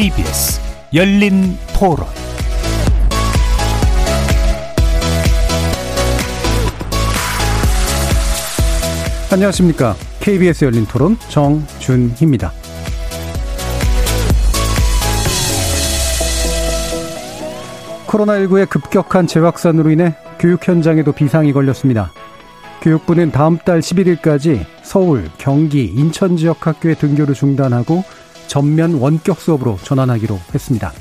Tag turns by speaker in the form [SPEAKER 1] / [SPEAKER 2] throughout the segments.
[SPEAKER 1] KBS 열린 토론
[SPEAKER 2] 안녕하십니까. KBS 열린 토론 정준희입니다. 코로나19의 급격한 재확산으로 인해 교육 현장에도 비상이 걸렸습니다. 교육부는 다음 달 11일까지 서울, 경기, 인천 지역 학교의 등교를 중단하고 전면 원격 수업으로 전환하기로 했습니다.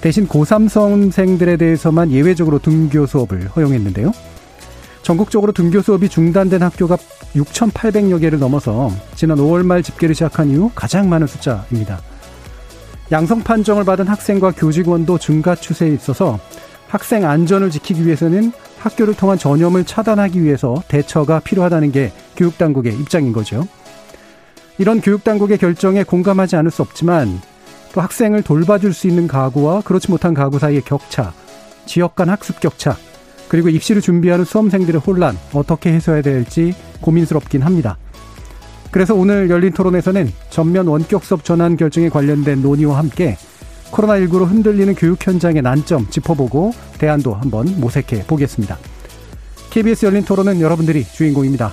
[SPEAKER 2] 대신 고3 수험생들에 대해서만 예외적으로 등교 수업을 허용했는데요. 전국적으로 등교 수업이 중단된 학교가 6,800여 개를 넘어서 지난 5월 말 집계를 시작한 이후 가장 많은 숫자입니다. 양성 판정을 받은 학생과 교직원도 증가 추세에 있어서 학생 안전을 지키기 위해서는 학교를 통한 전염을 차단하기 위해서 대처가 필요하다는 게 교육당국의 입장인 거죠. 이런 교육당국의 결정에 공감하지 않을 수 없지만 또 학생을 돌봐줄 수 있는 가구와 그렇지 못한 가구 사이의 격차, 지역 간 학습 격차, 그리고 입시를 준비하는 수험생들의 혼란 어떻게 해소해야 될지 고민스럽긴 합니다. 그래서 오늘 열린 토론에서는 전면 원격 수업 전환 결정에 관련된 논의와 함께 코로나19로 흔들리는 교육 현장의 난점 짚어보고 대안도 한번 모색해 보겠습니다. KBS 열린 토론은 여러분들이 주인공입니다.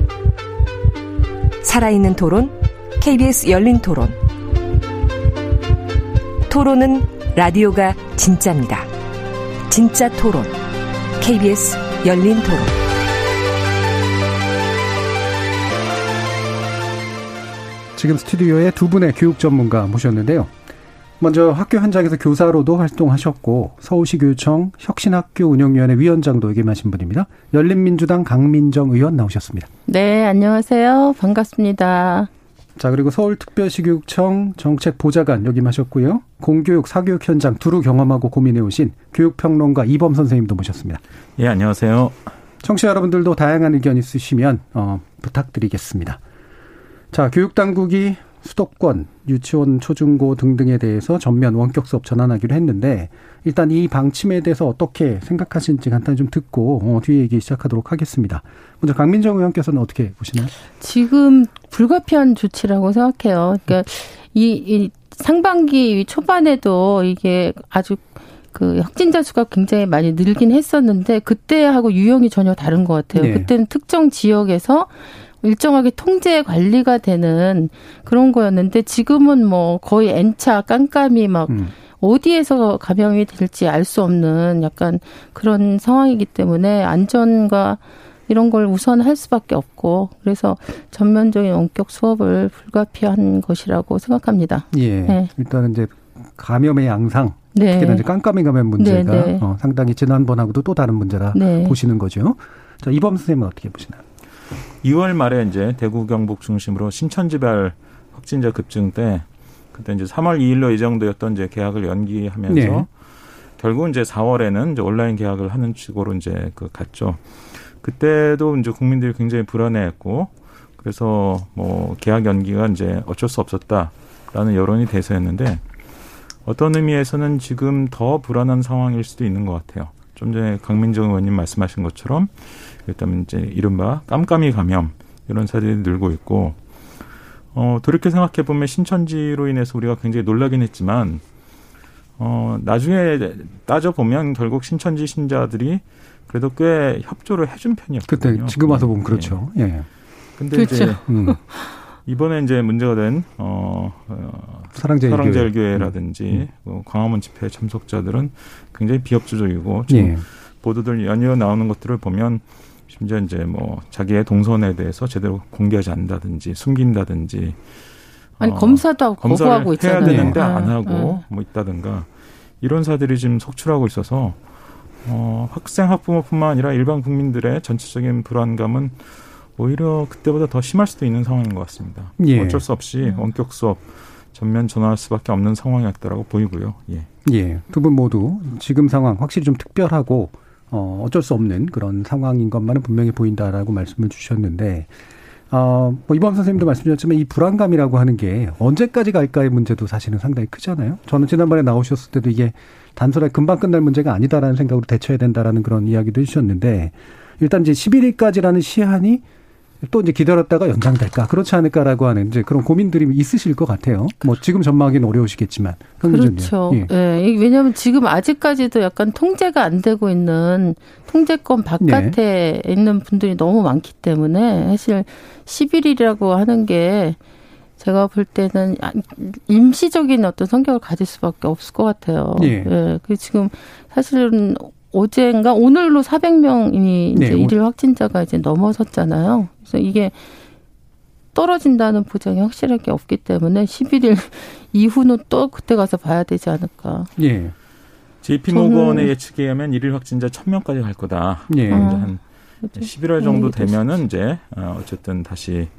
[SPEAKER 3] 살아있는 토론, KBS 열린 토론. 토론은 라디오가 진짜입니다. 진짜 토론, KBS 열린 토론.
[SPEAKER 2] 지금 스튜디오에 두 분의 교육 전문가 모셨는데요. 먼저 학교 현장에서 교사로도 활동하셨고 서울시 교육청 혁신학교 운영위원회 위원장도 역임하신 분입니다. 열린민주당 강민정 의원 나오셨습니다.
[SPEAKER 4] 네, 안녕하세요. 반갑습니다.
[SPEAKER 2] 자, 그리고 서울특별시 교육청 정책보좌관 역임하셨고요. 공교육, 사교육 현장 두루 경험하고 고민해 오신 교육평론가 이범 선생님도 모셨습니다.
[SPEAKER 5] 예, 안녕하세요.
[SPEAKER 2] 청취자 여러분들도 다양한 의견 있으시면 어, 부탁드리겠습니다. 자, 교육당국이 수도권, 유치원, 초중고 등등에 대해서 전면 원격 수업 전환하기로 했는데 일단 이 방침에 대해서 어떻게 생각하시는지 간단히 좀 듣고 어, 뒤에 얘기 시작하도록 하겠습니다. 먼저 강민정 의원께서는 어떻게 보시나요?
[SPEAKER 4] 지금 불가피한 조치라고 생각해요. 그러니까 이, 이 상반기 초반에도 이게 아주 그 확진자 수가 굉장히 많이 늘긴 했었는데 그때하고 유형이 전혀 다른 것 같아요. 네. 그때는 특정 지역에서 일정하게 통제 관리가 되는 그런 거였는데 지금은 뭐 거의 N차 깜깜이 막 음. 어디에서 감염이 될지 알 수 없는 약간 그런 상황이기 때문에 안전과 이런 걸 우선할 수밖에 없고 그래서 전면적인 원격 수업을 불가피한 것이라고 생각합니다.
[SPEAKER 2] 예. 네. 일단은 이제 감염의 양상 네. 특히나 이제 깜깜이 감염 문제가 네, 네. 어, 상당히 지난번하고도 또 다른 문제라 네. 보시는 거죠. 자 이범 선생님은 어떻게 보시나요?
[SPEAKER 5] 2월 말에 이제 대구 경북 중심으로 신천지발 확진자 급증 때 그때 이제 3월 2일로 예정되었던 이제 계약을 연기하면서 네. 결국 이제 4월에는 이제 온라인 계약을 하는 식으로 이제 그 갔죠. 그때도 이제 국민들이 굉장히 불안해했고 그래서 뭐 계약 연기가 이제 어쩔 수 없었다라는 여론이 대세였는데 어떤 의미에서는 지금 더 불안한 상황일 수도 있는 것 같아요. 좀 전에 강민정 의원님 말씀하신 것처럼 일단 이제 이른바 깜깜이 감염 이런 사례들이 늘고 있고 어 그렇게 생각해 보면 신천지로 인해서 우리가 굉장히 놀라긴 했지만 어 나중에 따져 보면 결국 신천지 신자들이 그래도 꽤 협조를 해준 편이었거든요.
[SPEAKER 2] 그때 지금 와서 보면 그렇죠. 예. 예.
[SPEAKER 5] 근데 그렇죠. 이제 음. 이번에 이제 문제가 된 어, 어 사랑제일교회라든지 음. 뭐 광화문 집회 참석자들은 굉장히 비협조적이고 지금 예. 보도들 연이어 나오는 것들을 보면 심지어 이제 뭐 자기의 동선에 대해서 제대로 공개하지 않는다든지 숨긴다든지
[SPEAKER 4] 아니 어, 검사도 거부하고 있잖아요.
[SPEAKER 5] 해야 되는데 네. 안 하고 네. 뭐 있다든가 이런 사들이 지금 속출하고 있어서 어, 학생 학부모뿐만 아니라 일반 국민들의 전체적인 불안감은 오히려 그때보다 더 심할 수도 있는 상황인 것 같습니다. 예. 어쩔 수 없이 원격 수업 전면 전환할 수밖에 없는 상황이었다라고 보이고요. 예.
[SPEAKER 2] 예. 두 분 모두 지금 상황 확실히 좀 특별하고 어 어쩔 수 없는 그런 상황인 것만은 분명히 보인다라고 말씀을 주셨는데 어, 뭐 이범 선생님도 말씀주셨지만 이 불안감이라고 하는 게 언제까지 갈까의 문제도 사실은 상당히 크잖아요. 저는 지난번에 나오셨을 때도 이게 단순하게 금방 끝날 문제가 아니다라는 생각으로 대처해야 된다라는 그런 이야기도 해주셨는데 일단 이제 11일까지라는 시한이 또 이제 기다렸다가 연장될까 그렇지 않을까라고 하는 이제 그런 고민들이 있으실 것 같아요. 뭐 지금 전망하기는 어려우시겠지만
[SPEAKER 4] 그렇죠. 예. 예. 왜냐하면 지금 아직까지도 약간 통제가 안 되고 있는 통제권 바깥에 네. 있는 분들이 너무 많기 때문에 사실 11일이라고 하는 게 제가 볼 때는 임시적인 어떤 성격을 가질 수밖에 없을 것 같아요. 예. 예. 그 지금 사실은 어제인가 오늘로 400명이 이제 네. 일일 확진자가 이제 넘어섰잖아요. 그래서 이게 떨어진다는 보장이 확실하게 없기 때문에 11일 이후는 또 그때 가서 봐야 되지 않을까.
[SPEAKER 5] 예. JP 모건의 예측에 의하면 일일 확진자 1000명까지 갈 거다. 예. 한 11월 정도 되면은 이제 어, 어쨌든 다시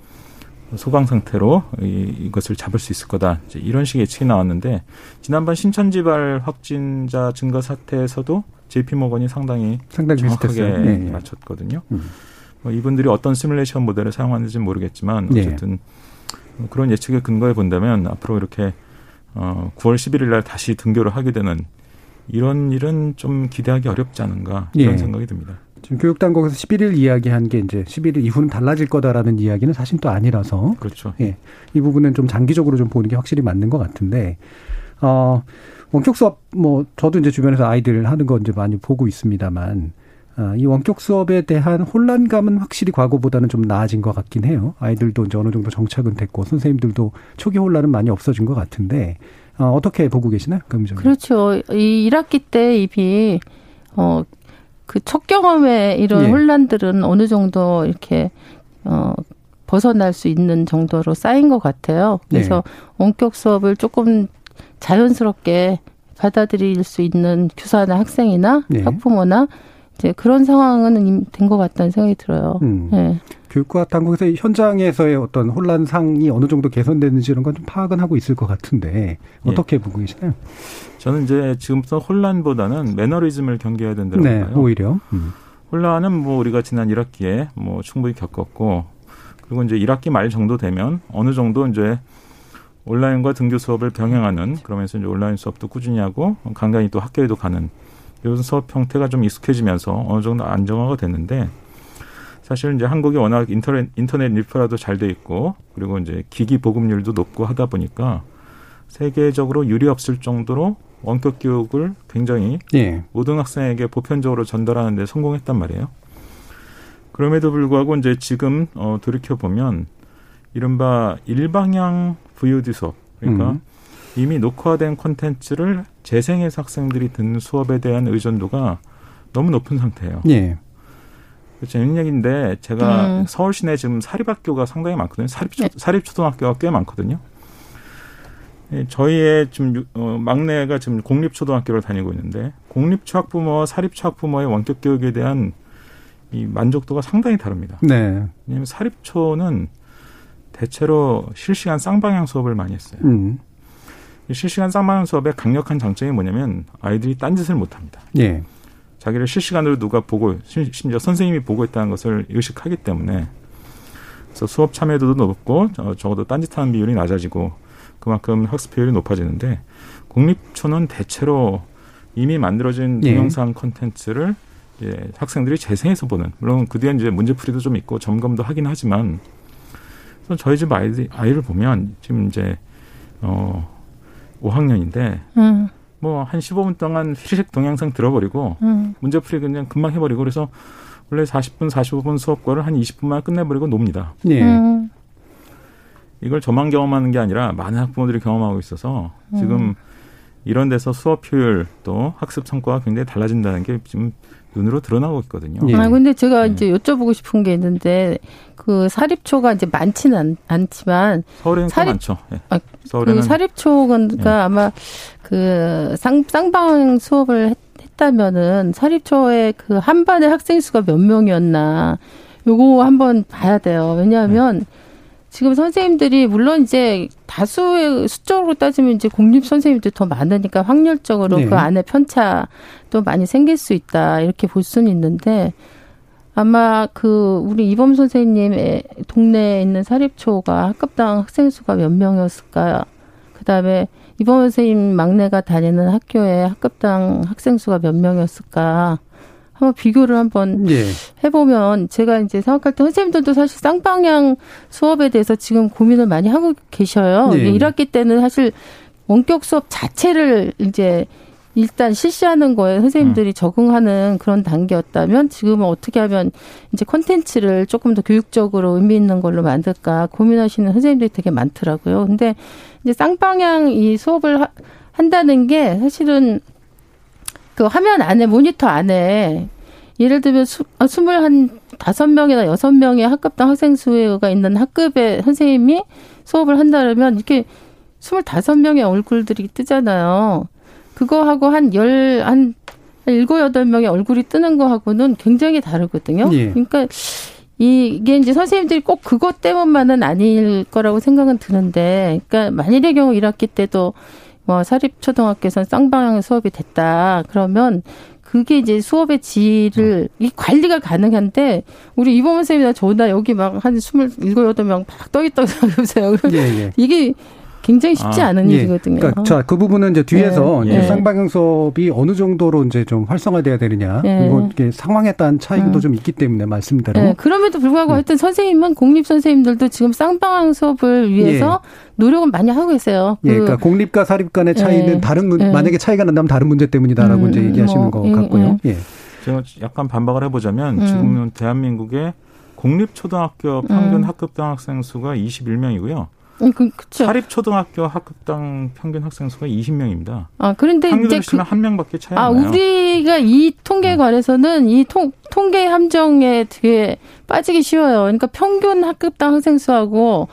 [SPEAKER 5] 소강 상태로 이, 이것을 잡을 수 있을 거다. 이제 이런 식의 예측이 나왔는데 지난번 신천지발 확진자 증가 사태에서도 JP 모건이 상당히, 상당히 정확하게 네. 맞췄거든요. 음. 뭐 이분들이 어떤 시뮬레이션 모델을 사용하는지는 모르겠지만 네. 어쨌든 네. 그런 예측에 근거해 본다면 앞으로 이렇게 어 9월 11일 날 다시 등교를 하게 되는 이런 일은 좀 기대하기 어렵지 않은가 이런 예. 생각이 듭니다.
[SPEAKER 2] 지금 교육당국에서 11일 이야기한 게 이제 11일 이후는 달라질 거다라는 이야기는 사실 또 아니라서
[SPEAKER 5] 그렇죠.
[SPEAKER 2] 예. 이 부분은 좀 장기적으로 좀 보는 게 확실히 맞는 것 같은데 어 원격 수업 뭐 저도 이제 주변에서 아이들 하는 거 이제 많이 보고 있습니다만 아, 이 원격 수업에 대한 혼란감은 확실히 과거보다는 좀 나아진 것 같긴 해요. 아이들도 이제 어느 정도 정착은 됐고 선생님들도 초기 혼란은 많이 없어진 것 같은데 어, 어떻게 보고 계시나요, 금점?
[SPEAKER 4] 그렇죠. 이 1학기 때 이미 어 그 첫 경험에 이런 예. 혼란들은 어느 정도 이렇게 어 벗어날 수 있는 정도로 쌓인 것 같아요. 그래서 네. 원격 수업을 조금 자연스럽게 받아들일 수 있는 교사나 학생이나 네. 학부모나 이제 그런 상황은 된 것 같다는 생각이 들어요. 음. 네.
[SPEAKER 2] 교육과 당국에서 현장에서의 어떤 혼란상이 어느 정도 개선됐는지 이런 건 좀 파악은 하고 있을 것 같은데 어떻게 예. 보고 계시나요?
[SPEAKER 5] 저는 이제 지금부터 혼란보다는 매너리즘을 경계해야 된다고 네, 봐요.
[SPEAKER 2] 오히려 음.
[SPEAKER 5] 혼란은 뭐 우리가 지난 1학기에 뭐 충분히 겪었고 그리고 이제 1학기 말 정도 되면 어느 정도 이제 온라인과 등교 수업을 병행하는 그러면서 이제 온라인 수업도 꾸준히 하고 간간히 또 학교에도 가는 이런 수업 형태가 좀 익숙해지면서 어느 정도 안정화가 됐는데 사실 이제 한국이 워낙 인터넷 인터넷 인프라도 잘 돼 있고 그리고 이제 기기 보급률도 높고 하다 보니까 세계적으로 유리 없을 정도로 원격 교육을 굉장히 예. 모든 학생에게 보편적으로 전달하는 데 성공했단 말이에요. 그럼에도 불구하고 이제 지금 어 돌이켜 보면 이른바 일방향 VOD 수업 그러니까 음. 이미 녹화된 콘텐츠를 재생해서 학생들이 듣는 수업에 대한 의존도가 너무 높은 상태예요.
[SPEAKER 2] 예.
[SPEAKER 5] 재밌는 얘기인데 제가 음. 서울 시내 지금 사립학교가 상당히 많거든요. 사립 네. 사립 초등학교가 꽤 많거든요. 예, 저희의 지금 어, 막내가 지금 공립 초등학교를 다니고 있는데 공립 초학부모와 사립 초학부모의 원격 교육에 대한 이 만족도가 상당히 다릅니다.
[SPEAKER 2] 네.
[SPEAKER 5] 왜냐하면 사립초는 대체로 실시간 쌍방향 수업을 많이 했어요. 음. 실시간 쌍방향 수업의 강력한 장점이 뭐냐면 아이들이 딴짓을 못합니다.
[SPEAKER 2] 예.
[SPEAKER 5] 자기를 실시간으로 누가 보고 심지어 선생님이 보고 있다는 것을 의식하기 때문에 그래서 수업 참여도도 높고 적어도 딴짓하는 비율이 낮아지고 그만큼 학습 효율이 높아지는데 공립초는 대체로 이미 만들어진 예. 동영상 콘텐츠를 예, 학생들이 재생해서 보는 물론 그 뒤에 이제 문제풀이도 좀 있고 점검도 하긴 하지만 저희 집 아이들 아이를 보면 지금 이제 어 5학년인데 음. 뭐한 15분 동안 실식 동영상 들어버리고 음. 문제풀이 그냥 금방 해버리고 그래서 원래 40분 45분 수업 거를 한 20분만 끝내버리고 놉니다.
[SPEAKER 2] 예. 음.
[SPEAKER 5] 이걸 저만 경험하는 게 아니라 많은 학부모들이 경험하고 있어서 지금 음. 이런 데서 수업 효율 또 학습 성과가 굉장히 달라진다는 게 지금 눈으로 드러나고 있거든요.
[SPEAKER 4] 예. 아 근데 제가 네. 이제 여쭤보고 싶은 게 있는데 그 사립초가 이제 많지는 않, 지만
[SPEAKER 5] 서울에는 사립, 많죠. 네. 아,
[SPEAKER 4] 서울에는 그 사립초가 네. 아마 그 쌍, 쌍방 수업을 했, 했다면은 사립초의 그 한 반의 학생 수가 몇 명이었나 요거 한번 봐야 돼요. 왜냐하면 네. 지금 선생님들이 물론 이제 다수의 수적으로 따지면 이제 공립 선생님들이 더 많으니까 확률적으로
[SPEAKER 2] 네.
[SPEAKER 4] 그 안에 편차도 많이 생길 수 있다 이렇게 볼 수는 있는데 아마 그 우리 이범 선생님의 동네에 있는 사립초가 학급당 학생 수가 몇 명이었을까? 그다음에 이범 선생님 막내가 다니는 학교에 학급당 학생 수가 몇 명이었을까? 한번 비교를 한번
[SPEAKER 2] 예.
[SPEAKER 4] 해보면 제가 이제 생각할 때 선생님들도 사실 쌍방향 수업에 대해서 지금 고민을 많이 하고 계셔요.
[SPEAKER 2] 네.
[SPEAKER 4] 1학기 때는 사실 원격 수업 자체를 이제 일단 실시하는 거에 선생님들이 적응하는 그런 단계였다면 지금은 어떻게 하면 이제 콘텐츠를 조금 더 교육적으로 의미 있는 걸로 만들까 고민하시는 선생님들이 되게 많더라고요. 근데 이제 쌍방향 이 수업을 하, 한다는 게 사실은 그 화면 안에 모니터 안에 예를 들면 수, 아, 스물 한 다섯 명이나 여섯 명의 학급당 학생 수가 있는 학급의 선생님이 수업을 한다면 이렇게 스물다섯 명의 얼굴들이 뜨잖아요. 그거하고 한 열, 한 일곱, 여덟 명의 얼굴이 뜨는 거하고는 굉장히 다르거든요.
[SPEAKER 2] 예.
[SPEAKER 4] 그러니까 이게 이제 선생님들이 꼭 그것 때문만은 아닐 거라고 생각은 드는데, 그러니까 만일의 경우 1학기 때도 뭐 사립초등학교에서는 쌍방향 수업이 됐다. 그러면 그게 이제 수업의 질을 이 관리가 가능한데 우리 이범 선생님이나 저나 여기 막 한 스물 일곱 여덟 명 막 떠있다고 생각해보세요.
[SPEAKER 2] 예, 예.
[SPEAKER 4] 이게 굉장히 쉽지
[SPEAKER 5] 아,
[SPEAKER 4] 않은
[SPEAKER 2] 예.
[SPEAKER 4] 일이거든요.
[SPEAKER 2] 그러니까 자, 그 부분은 이제 뒤에서
[SPEAKER 4] 네.
[SPEAKER 2] 이제
[SPEAKER 4] 네.
[SPEAKER 2] 쌍방향 수업이 어느 정도로 이제 좀 활성화돼야 되느냐.
[SPEAKER 4] 네.
[SPEAKER 2] 이거 이게 상황에 따른 차이도
[SPEAKER 4] 음.
[SPEAKER 2] 좀 있기 때문에 말씀대로.
[SPEAKER 4] 네, 그럼에도 불구하고
[SPEAKER 2] 네.
[SPEAKER 4] 하여튼 선생님은 공립 선생님들도 지금 쌍방향 수업을 위해서 노력은 많이 하고 있어요.
[SPEAKER 2] 예, 그러니까 공립과 사립 간의 차이는
[SPEAKER 4] 예.
[SPEAKER 2] 다른 문,
[SPEAKER 4] 예.
[SPEAKER 2] 만약에 차이가 난다면 다른 문제 때문이다라고
[SPEAKER 4] 음,
[SPEAKER 2] 이제 얘기하시는
[SPEAKER 4] 뭐,
[SPEAKER 2] 것
[SPEAKER 4] 예,
[SPEAKER 2] 같고요. 예.
[SPEAKER 5] 제가 약간 반박을 해보자면
[SPEAKER 4] 음.
[SPEAKER 5] 지금은 대한민국의 공립 초등학교 평균
[SPEAKER 4] 음.
[SPEAKER 5] 학급 당 학생 수가 21명이고요.
[SPEAKER 4] 음, 그, 그쵸.
[SPEAKER 5] 사립초등학교 학급당 평균 학생 수가 20명입니다.
[SPEAKER 4] 아, 그런데 이제 그,
[SPEAKER 5] 한 명밖에 차이
[SPEAKER 4] 아,
[SPEAKER 5] 안 나요.
[SPEAKER 4] 우리가 이 통계에 관해서는 이 통, 통계 함정에 되게 빠지기 쉬워요. 그러니까 평균 학급당 학생 수하고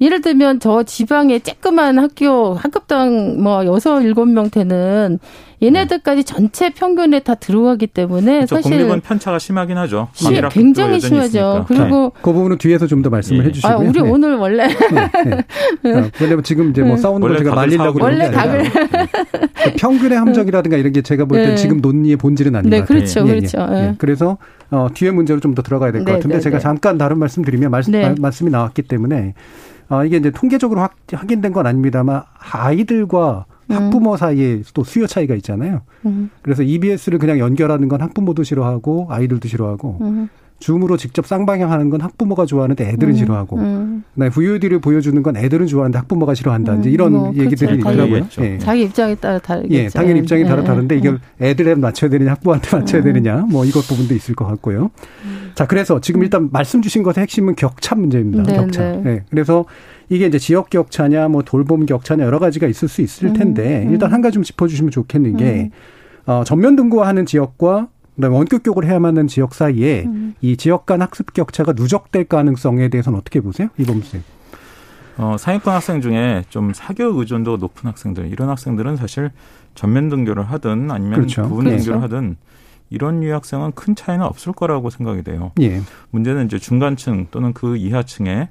[SPEAKER 4] 예를 들면 저 지방의 쬐끄만 학교 학급당 뭐 여섯 일곱 명 되는 얘네들까지 전체 평균에 다 들어가기 때문에
[SPEAKER 5] 그렇죠.
[SPEAKER 4] 사실
[SPEAKER 5] 공립은 편차가 심하긴 하죠.
[SPEAKER 4] 시- 굉장히 심하죠.
[SPEAKER 5] 있으니까.
[SPEAKER 4] 그리고
[SPEAKER 2] 그 부분은 뒤에서 좀 더 말씀을
[SPEAKER 5] 예.
[SPEAKER 2] 해주시고요.
[SPEAKER 4] 아, 우리
[SPEAKER 2] 네.
[SPEAKER 4] 오늘 원래
[SPEAKER 2] 네, 네. 어, 왜냐면 지금 이제 뭐 싸우는 걸 제가 말리려고
[SPEAKER 4] 원래 닭을
[SPEAKER 2] 그 평균의 함정이라든가 이런 게 제가 볼땐
[SPEAKER 4] 네.
[SPEAKER 2] 지금 논의의 본질은 아닌
[SPEAKER 4] 네,
[SPEAKER 2] 것 같아요.
[SPEAKER 4] 그렇죠,
[SPEAKER 2] 예, 예.
[SPEAKER 4] 그렇죠.
[SPEAKER 2] 예.
[SPEAKER 4] 예.
[SPEAKER 2] 그래서 어, 뒤에 문제로 좀 더 들어가야 될것
[SPEAKER 4] 네,
[SPEAKER 2] 같은데
[SPEAKER 4] 네,
[SPEAKER 2] 제가
[SPEAKER 4] 네.
[SPEAKER 2] 잠깐 다른 말씀 드리면 말,
[SPEAKER 4] 네.
[SPEAKER 2] 말- 말씀이 나왔기 때문에 어, 이게 이제 통계적으로 확, 확인된 건 아닙니다만 아이들과 학부모 사이에 또 수요 차이가 있잖아요.
[SPEAKER 4] 음,
[SPEAKER 2] 그래서 EBS를 그냥 연결하는 건 학부모도 싫어하고 아이들도 싫어하고
[SPEAKER 4] 음,
[SPEAKER 2] 줌으로 직접 쌍방향 하는 건 학부모가 좋아하는데 애들은
[SPEAKER 4] 음,
[SPEAKER 2] 싫어하고
[SPEAKER 4] 음.
[SPEAKER 2] 그다음에 VOD를 보여주는 건 애들은 좋아하는데 학부모가 싫어한다. 이제
[SPEAKER 4] 음,
[SPEAKER 2] 이런
[SPEAKER 4] 뭐,
[SPEAKER 2] 얘기들이
[SPEAKER 4] 그렇죠.
[SPEAKER 2] 있더라고요.
[SPEAKER 5] 당연히
[SPEAKER 2] 예.
[SPEAKER 4] 자기 입장에 따라 다르겠죠.
[SPEAKER 2] 예, 당연히 입장이 따라
[SPEAKER 4] 예,
[SPEAKER 2] 다른데
[SPEAKER 4] 예.
[SPEAKER 2] 이걸 애들에 맞춰야 되느냐, 학부한테 맞춰야
[SPEAKER 4] 음.
[SPEAKER 2] 되느냐, 뭐 이것 부분도 있을 것 같고요. 자, 그래서 지금 일단 말씀 주신 것의 핵심은 격차 문제입니다.
[SPEAKER 4] 네,
[SPEAKER 2] 격차.
[SPEAKER 4] 네.
[SPEAKER 2] 예, 그래서 이게 이제 지역 격차냐, 뭐 돌봄 격차냐 여러 가지가 있을 수 있을 텐데
[SPEAKER 4] 음, 음.
[SPEAKER 2] 일단 한 가지 좀 짚어주시면 좋겠는 게 어, 전면 등고하는 지역과 그다음에 원격격으로 해야만 하는 지역 사이에
[SPEAKER 4] 음.
[SPEAKER 2] 이 지역 간 학습 격차가 누적될 가능성에 대해서는 어떻게 보세요, 이범 쌤?
[SPEAKER 5] 어, 상위권 학생 중에 좀 사교육 의존도가 높은 학생들, 이런 학생들은 사실 전면 등교를 하든 아니면
[SPEAKER 2] 그렇죠.
[SPEAKER 5] 부분
[SPEAKER 4] 그렇죠.
[SPEAKER 5] 등교를 하든 이런 유의 학생은 큰 차이는 없을 거라고 생각이 돼요.
[SPEAKER 2] 예,
[SPEAKER 5] 문제는 이제 중간층 또는 그 이하층에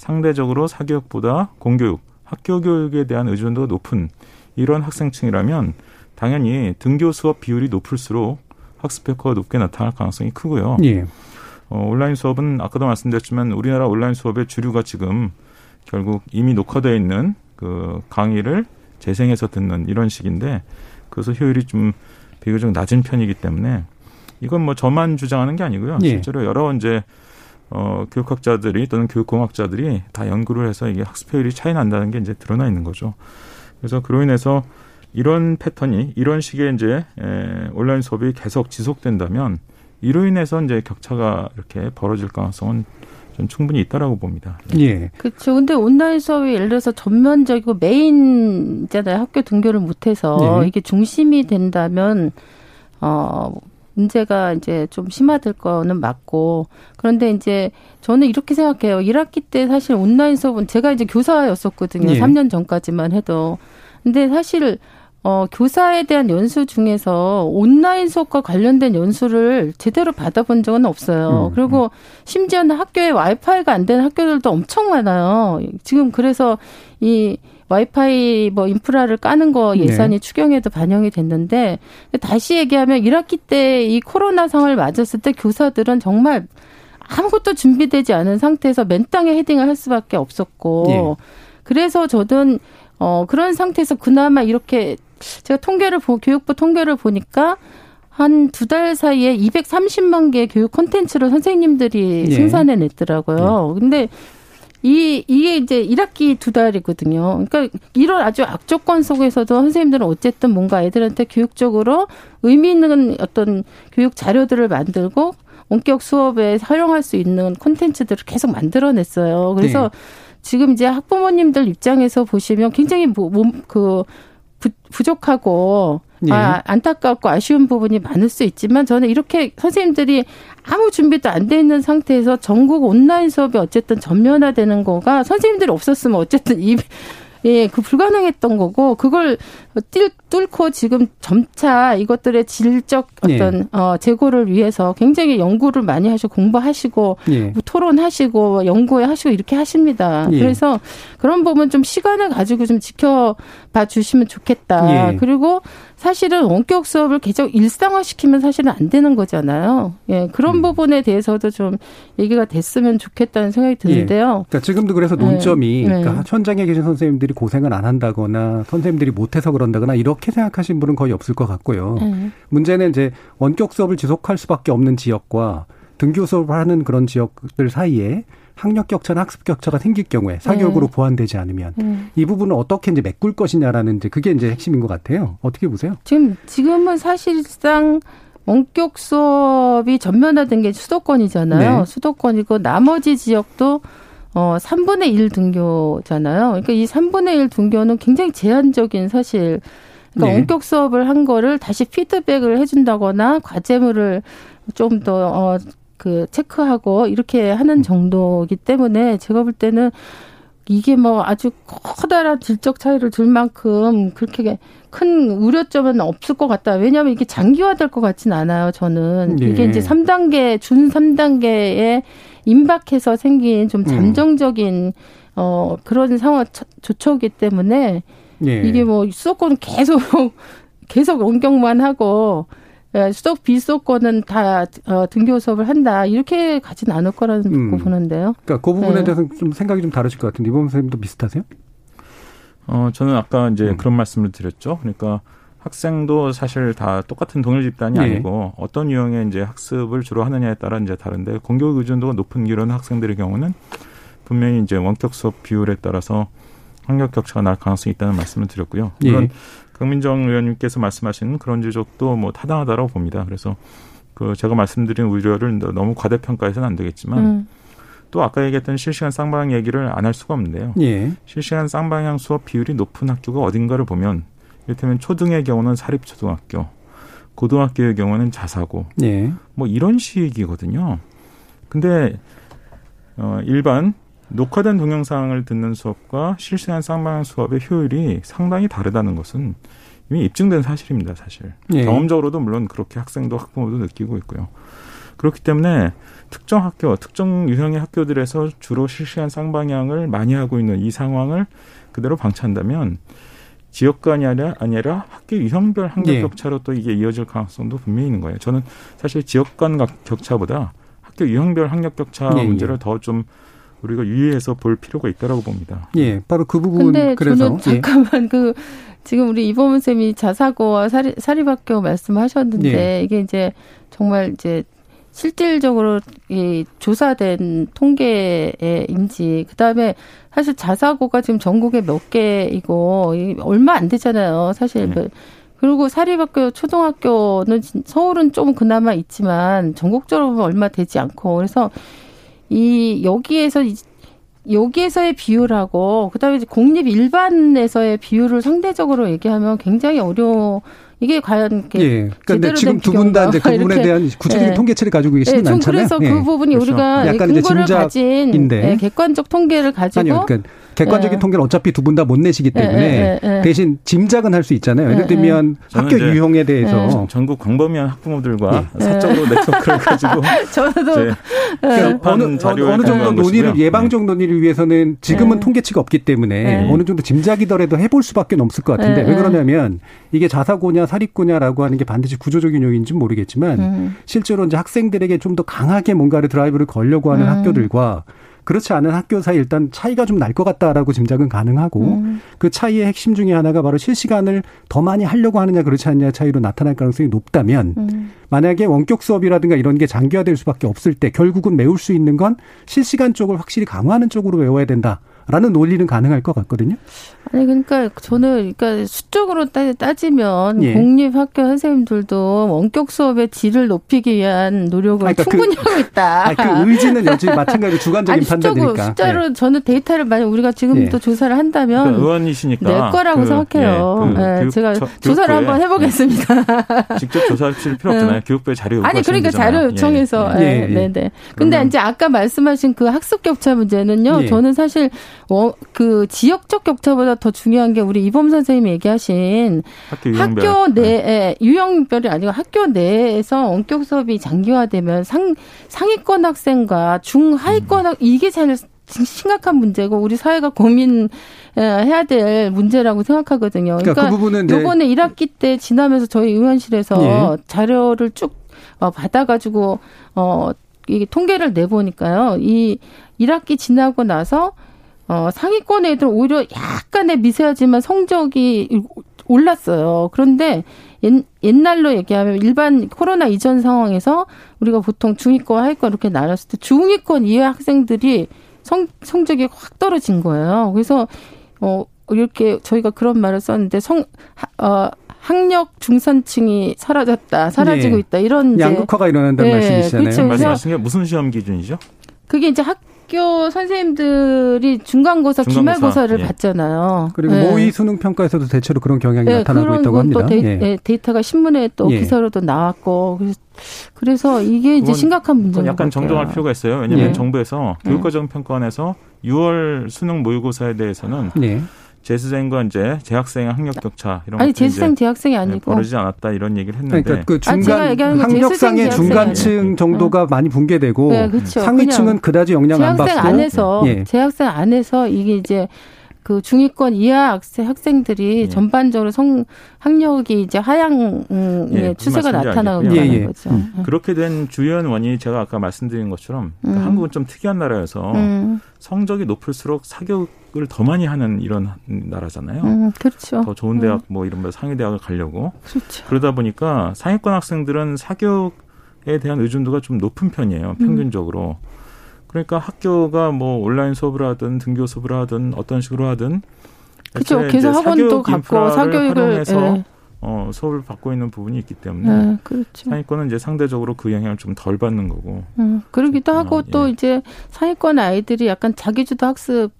[SPEAKER 5] 상대적으로 사교육보다 공교육, 학교 교육에 대한 의존도가 높은 이런 학생층이라면 당연히 등교 수업 비율이 높을수록 학습 효과가 높게 나타날 가능성이 크고요.
[SPEAKER 2] 예,
[SPEAKER 5] 어, 온라인 수업은 아까도 말씀드렸지만 우리나라 온라인 수업의 주류가 지금 결국 이미 녹화되어 있는 그 강의를 재생해서 듣는 이런 식인데 그래서 효율이 좀 비교적 낮은 편이기 때문에 이건 뭐 저만 주장하는 게 아니고요.
[SPEAKER 2] 예.
[SPEAKER 5] 실제로 여러 이제 어, 교육학자들이 또는 교육공학자들이 다 연구를 해서 이게 학습 효율이 차이 난다는 게 이제 드러나 있는 거죠. 그래서 그로 인해서 이런 패턴이 이런 식의 이제 에, 온라인 수업이 계속 지속된다면 이로 인해서 이제 격차가 이렇게 벌어질 가능성은 좀 충분히 있다라고 봅니다.
[SPEAKER 2] 예,
[SPEAKER 4] 그렇죠. 근데 온라인 수업이 예를 들어서 전면적이고 메인 있잖아요. 학교 등교를 못해서
[SPEAKER 2] 네.
[SPEAKER 4] 이게 중심이 된다면 어 문제가 이제 좀 심화될 거는 맞고 그런데 이제 저는 이렇게 생각해요. 1학기 때 사실 온라인 수업은 제가 이제 교사였었거든요.
[SPEAKER 2] 예.
[SPEAKER 4] 3년 전까지만 해도. 근데 사실 어, 교사에 대한 연수 중에서 온라인 수업과 관련된 연수를 제대로 받아본 적은 없어요. 음, 그리고 음. 심지어는 학교에 와이파이가 안 되는 학교들도 엄청 많아요. 지금 그래서 이 와이파이 뭐 인프라를 까는 거 네. 예산이 네. 추경에도 반영이 됐는데 다시 얘기하면 1학기 때 이 코로나 상을 맞았을 때 교사들은 정말 아무것도 준비되지 않은 상태에서 맨땅에 헤딩을 할 수밖에 없었고 네. 그래서 저는 어 그런 상태에서 그나마 이렇게 제가 통계를 보 교육부 통계를 보니까 한 두 달 사이에 230만 개의 교육 콘텐츠를 선생님들이 네. 생산해 냈더라고요. 네. 근데 이, 이게 이제 1학기 두 달이거든요. 그러니까 이런 아주 악조건 속에서도 선생님들은 어쨌든 뭔가 애들한테 교육적으로 의미 있는 어떤 교육 자료들을 만들고 원격 수업에 활용할 수 있는 콘텐츠들을 계속 만들어냈어요. 그래서 네. 지금 이제 학부모님들 입장에서 보시면 굉장히 뭐, 몸, 그, 부족하고 예. 아, 안타깝고 아쉬운 부분이 많을 수 있지만 저는 이렇게 선생님들이 아무 준비도 안 돼 있는 상태에서 전국 온라인 수업이 어쨌든 전면화되는 거가 선생님들이 없었으면 어쨌든 이 예, 그 불가능했던 거고 그걸 뛸, 뚫고 지금 점차 이것들의 질적 어떤 예. 어 재고를 위해서 굉장히 연구를 많이 하시고 공부하시고 예. 뭐 토론하시고 연구회 하시고 이렇게 하십니다. 예. 그래서 그런 부분 좀 시간을 가지고 좀 지켜봐 주시면 좋겠다. 예. 그리고 사실은 원격 수업을 계속 일상화시키면 사실은 안 되는 거잖아요. 예, 그런 음. 부분에 대해서도 좀 얘기가 됐으면 좋겠다는 생각이 드는데요. 예.
[SPEAKER 2] 그러니까 지금도 그래서 논점이 네. 그러니까 네. 현장에 계신 선생님들이 고생을 안 한다거나 선생님들이 못해서 그런다거나 이렇게 생각하신 분은 거의 없을 것 같고요. 네. 문제는 이제 원격 수업을 지속할 수밖에 없는 지역과 등교 수업을 하는 그런 지역들 사이에 학력 격차나 학습 격차가 생길 경우에 사교육으로 네. 보완되지 않으면 음. 이 부분을 어떻게 이제 메꿀 것이냐라는 이제 그게 이제 핵심인 것 같아요. 어떻게 보세요?
[SPEAKER 4] 지금 지금은 사실상 원격 수업이 전면화된 게 수도권이잖아요. 네. 수도권이고 나머지 지역도 어 3분의 1 등교잖아요. 그러니까 이 3분의 1 등교는 굉장히 제한적인 사실 그러니까 네. 원격 수업을 한 거를 다시 피드백을 해준다거나 과제물을 좀 더 어, 그 체크하고 이렇게 하는 정도이기 때문에 제가 볼 때는 이게 뭐 아주 커다란 질적 차이를 둘 만큼 그렇게 큰 우려점은 없을 것 같다. 왜냐하면 이게 장기화될 것 같진 않아요. 저는 네. 이게 이제 3단계 준 3단계에 임박해서 생긴 좀 음. 잠정적인 음. 어 그런 상황 조처이기 때문에 네. 이게 뭐 수도권 계속 계속 원격만 하고 예, 수도 비수도권은 다 어, 등교 수업을 한다 이렇게 가진 않을 거라는 음. 보는데요.
[SPEAKER 2] 그러니까 그 부분에 네. 대해서 좀 생각이 좀 다르실 것 같은데 이범 선생님도 비슷하세요?
[SPEAKER 5] 어 저는 아까 이제 음. 그런 말씀을 드렸죠. 그러니까 학생도 사실 다 똑같은 동일 집단이 네. 아니고 어떤 유형의 이제 학습을 주로 하느냐에 따라 이제 다른데 공교육 의존도가 높은 이런 학생들의 경우는 분명히 이제 원격 수업 비율에 따라서 학력 격차가 날 가능성이 있다는 말씀을 드렸고요. 물론 예. 강민정 의원님께서 말씀하신 그런 지적도 뭐 타당하다고 봅니다. 그래서 그 제가 말씀드린 우려를 너무 과대평가해서는 안 되겠지만 음. 또 아까 얘기했던 실시간 쌍방향 얘기를 안 할 수가 없는데요. 예. 실시간 쌍방향 수업 비율이 높은 학교가 어딘가를 보면 이를테면 초등의 경우는 사립초등학교, 고등학교의 경우는 자사고, 예. 뭐 이런 식이거든요. 근데 어 일반 녹화된 동영상을 듣는 수업과 실시간 쌍방향 수업의 효율이 상당히 다르다는 것은 이미 입증된 사실입니다, 사실. 예. 경험적으로도 물론 그렇게 학생도 학부모도 느끼고 있고요. 그렇기 때문에 특정 학교, 특정 유형의 학교들에서 주로 실시간 쌍방향을 많이 하고 있는 이 상황을 그대로 방치한다면 지역간이 아니라, 아니라 학교 유형별 학력 예. 격차로 또 이게 이어질 가능성도 분명히 있는 거예요. 저는 사실 지역 간 격차보다 학교 유형별 학력 격차 예, 예. 문제를 더좀 우리가 유의해서 볼 필요가 있다라고 봅니다.
[SPEAKER 2] 예, 바로 그 부분
[SPEAKER 4] 근데 그래서 저는 예. 잠깐만 예. 그 지금 우리 이범훈 쌤이 자사고와 사립, 사립학교 말씀하셨는데 예. 이게 이제 정말 이제 실질적으로 이 조사된 통계인지 그다음에 사실 자사고가 지금 전국에 몇 개이고 얼마 안 되잖아요. 사실 네. 그 그리고 사립학교 초등학교는 서울은 좀 그나마 있지만 전국적으로 얼마 되지 않고 그래서 이 여기에서 여기에서의 비율하고 그다음에 공립 일반에서의 비율을 상대적으로 얘기하면 굉장히 어려워. 이게 과연
[SPEAKER 2] 예. 그러니까 지금 두 분 다 이제 그 부분에 대한 구체적인 예. 통계치를 가지고 계시는 예. 않잖아요.
[SPEAKER 4] 그래서 그 예. 부분이 그렇죠. 우리가 근거를 가진 예. 객관적 통계를 가지고
[SPEAKER 2] 아니요. 그러니까 객관적인
[SPEAKER 4] 예.
[SPEAKER 2] 통계를 어차피 두 분 다 못 내시기
[SPEAKER 4] 예,
[SPEAKER 2] 때문에
[SPEAKER 4] 예.
[SPEAKER 2] 대신 짐작은 할 수 있잖아요.
[SPEAKER 4] 예,
[SPEAKER 2] 예를 들면 학교 유형에 대해서
[SPEAKER 5] 전국 광범위한 학부모들과
[SPEAKER 4] 예.
[SPEAKER 5] 사적으로 네트워크를 가지고
[SPEAKER 4] 저도
[SPEAKER 2] 그러니까 어느,
[SPEAKER 5] 자료에
[SPEAKER 2] 어느 정도 논의를
[SPEAKER 5] 것이고요.
[SPEAKER 2] 예방적 논의를 위해서는 지금은
[SPEAKER 4] 네.
[SPEAKER 2] 통계치가 없기 때문에
[SPEAKER 4] 네.
[SPEAKER 2] 어느 정도 짐작이더라도 해볼 수밖에 없을 것 같은데
[SPEAKER 4] 네,
[SPEAKER 2] 왜
[SPEAKER 4] 네.
[SPEAKER 2] 그러냐면 이게 자사고냐 사립고냐라고 하는 게 반드시 구조적인 요인인지는 모르겠지만
[SPEAKER 4] 음.
[SPEAKER 2] 실제로 이제 학생들에게 좀 더 강하게 뭔가를 드라이브를 걸려고 하는
[SPEAKER 4] 음.
[SPEAKER 2] 학교들과 그렇지 않은 학교 사이 일단 차이가 좀 날 것 같다라고 짐작은 가능하고
[SPEAKER 4] 음.
[SPEAKER 2] 그 차이의 핵심 중에 하나가 바로 실시간을 더 많이 하려고 하느냐 그렇지 않느냐 차이로 나타날 가능성이 높다면
[SPEAKER 4] 음.
[SPEAKER 2] 만약에 원격 수업이라든가 이런 게 장기화될 수밖에 없을 때 결국은 메울 수 있는 건 실시간 쪽을 확실히 강화하는 쪽으로 외워야 된다 라는 논리는 가능할 것 같거든요.
[SPEAKER 4] 아니 그러니까 저는 그러니까 수적으로 따- 따지면
[SPEAKER 2] 예.
[SPEAKER 4] 공립 학교 선생님들도 원격 수업의 질을 높이기 위한 노력을
[SPEAKER 2] 아니, 그러니까
[SPEAKER 4] 충분히 하고 있다.
[SPEAKER 2] 아, 그 의지는 여전히 마찬가지로 주관적인
[SPEAKER 4] 아니
[SPEAKER 2] 판단이니까.
[SPEAKER 4] 숫자로 저는 데이터를 만약 우리가 지금부터
[SPEAKER 2] 예.
[SPEAKER 4] 조사를 한다면
[SPEAKER 5] 그러니까 의원이시니까
[SPEAKER 4] 낼 거라고
[SPEAKER 5] 그,
[SPEAKER 4] 생각해요.
[SPEAKER 5] 예, 그
[SPEAKER 4] 예,
[SPEAKER 5] 교육-
[SPEAKER 4] 제가
[SPEAKER 5] 저-
[SPEAKER 4] 조사를 한번 해보겠습니다.
[SPEAKER 5] 직접 조사하실 필요 없잖아요. 교육부에 자료
[SPEAKER 4] 네. 아니 그러니까
[SPEAKER 5] 되잖아요.
[SPEAKER 4] 자료 요청해서
[SPEAKER 2] 예.
[SPEAKER 4] 예,
[SPEAKER 2] 예, 예.
[SPEAKER 4] 네, 네. 근데
[SPEAKER 5] 그러면-
[SPEAKER 4] 이제 아까 말씀하신 그 학습 격차 문제는요.
[SPEAKER 2] 예.
[SPEAKER 4] 저는 사실 어, 그 지역적 격차보다 더 중요한 게 우리 이범 선생님이 얘기하신
[SPEAKER 5] 학교.
[SPEAKER 4] 학교 내에 유형별이 아니고 학교 내에서 원격 수업이 장기화되면 상 상위권 학생과 중하위권 학 이게 제일 심각한 문제고 우리 사회가 고민해야 될 문제라고 생각하거든요.
[SPEAKER 2] 그러니까,
[SPEAKER 4] 그러니까
[SPEAKER 2] 그 부분은
[SPEAKER 4] 요번에 1학기 때 지나면서 저희 의원실에서
[SPEAKER 2] 예.
[SPEAKER 4] 자료를 쭉 어, 받아가지고 어 이게 통계를 내보니까요. 이 1학기 지나고 나서 어 상위권 애들 오히려 약간의 미세하지만 성적이 올랐어요. 그런데 옛, 옛날로 얘기하면 일반 코로나 이전 상황에서 우리가 보통 중위권, 하위권 이렇게 나눴을 때 중위권 이하 학생들이 성, 성적이 확 떨어진 거예요. 그래서 어 이렇게 저희가 그런 말을 썼는데 성 하- 어 학력 중산층이 사라졌다, 사라지고
[SPEAKER 2] 예.
[SPEAKER 4] 있다 이런
[SPEAKER 2] 양극화가 일어난다는
[SPEAKER 4] 예,
[SPEAKER 2] 말씀이시잖아요.
[SPEAKER 4] 그렇죠.
[SPEAKER 5] 말씀하신 게 무슨 시험 기준이죠?
[SPEAKER 4] 그게 이제 학 교 선생님들이 중간고사,
[SPEAKER 5] 중간고사,
[SPEAKER 4] 기말고사를
[SPEAKER 5] 예.
[SPEAKER 4] 받잖아요.
[SPEAKER 2] 그리고
[SPEAKER 4] 예.
[SPEAKER 2] 모의 수능 평가에서도 대체로 그런 경향이
[SPEAKER 4] 예,
[SPEAKER 2] 나타나고
[SPEAKER 4] 그런
[SPEAKER 2] 있다고
[SPEAKER 4] 건
[SPEAKER 2] 합니다.
[SPEAKER 4] 또 데이,
[SPEAKER 2] 예.
[SPEAKER 4] 예, 데이터가 신문에 또
[SPEAKER 2] 예.
[SPEAKER 4] 기사로도 나왔고 그래서, 그래서 이게 이제 심각한 문제인
[SPEAKER 5] 약간
[SPEAKER 4] 같아요.
[SPEAKER 5] 정정할 필요가 있어요. 왜냐하면
[SPEAKER 2] 예.
[SPEAKER 5] 정부에서 교육과정 평가원에서 6월 수능 모의고사에 대해서는
[SPEAKER 2] 예.
[SPEAKER 5] 재수생과 이제 재학생의 학력 격차 이런
[SPEAKER 4] 아니 재수생 재학생이
[SPEAKER 5] 네,
[SPEAKER 4] 아니고
[SPEAKER 5] 벌어지지 않았다 이런 얘기를 했는데
[SPEAKER 2] 그러니까 그
[SPEAKER 4] 아,
[SPEAKER 2] 중간
[SPEAKER 4] 건
[SPEAKER 2] 학력상의 중간층. 정도가 많이 붕괴되고
[SPEAKER 4] 네, 그렇죠.
[SPEAKER 2] 상위층은 그다지 영향 안
[SPEAKER 4] 재학생
[SPEAKER 2] 받고
[SPEAKER 4] 안에서
[SPEAKER 2] 예.
[SPEAKER 4] 재학생 안에서 이게 이제 그 중위권 이하 학생 학생들이
[SPEAKER 5] 예.
[SPEAKER 4] 전반적으로 성 학력이 이제 하향의
[SPEAKER 5] 예, 무슨
[SPEAKER 4] 추세가 나타나고
[SPEAKER 5] 알겠고요.
[SPEAKER 4] 있다는
[SPEAKER 2] 예, 예.
[SPEAKER 4] 거죠.
[SPEAKER 2] 음.
[SPEAKER 5] 그렇게 된 주요한 원인이 제가 아까 말씀드린 것처럼
[SPEAKER 4] 음.
[SPEAKER 5] 한국은 좀 특이한 나라여서
[SPEAKER 4] 음,
[SPEAKER 5] 성적이 높을수록 사교육 을 더 많이 하는 이런 나라잖아요.
[SPEAKER 4] 음, 그렇죠.
[SPEAKER 5] 더 좋은 대학 뭐 이런 뭐 상위 대학을 가려고
[SPEAKER 4] 그렇죠.
[SPEAKER 5] 그러다 보니까 상위권 학생들은 사교육에 대한 의존도가 좀 높은
[SPEAKER 4] 음.
[SPEAKER 5] 편이에요. 평균적으로. 그러니까 학교가 뭐 온라인 수업을 하든 등교 수업을 하든 어떤 식으로 하든
[SPEAKER 4] 그렇죠.
[SPEAKER 5] 이제
[SPEAKER 4] 학원도 갖고 사교육을
[SPEAKER 5] 활용해서
[SPEAKER 4] 예.
[SPEAKER 5] 어, 수업을 받고 있는 부분이 있기 때문에
[SPEAKER 4] 네, 그렇죠.
[SPEAKER 5] 상위권은 이제 상대적으로 그 영향을 좀 덜 받는 거고.
[SPEAKER 4] 음, 그러기도 하고
[SPEAKER 5] 어,
[SPEAKER 4] 또
[SPEAKER 5] 예.
[SPEAKER 4] 이제 상위권 아이들이 약간 자기주도 학습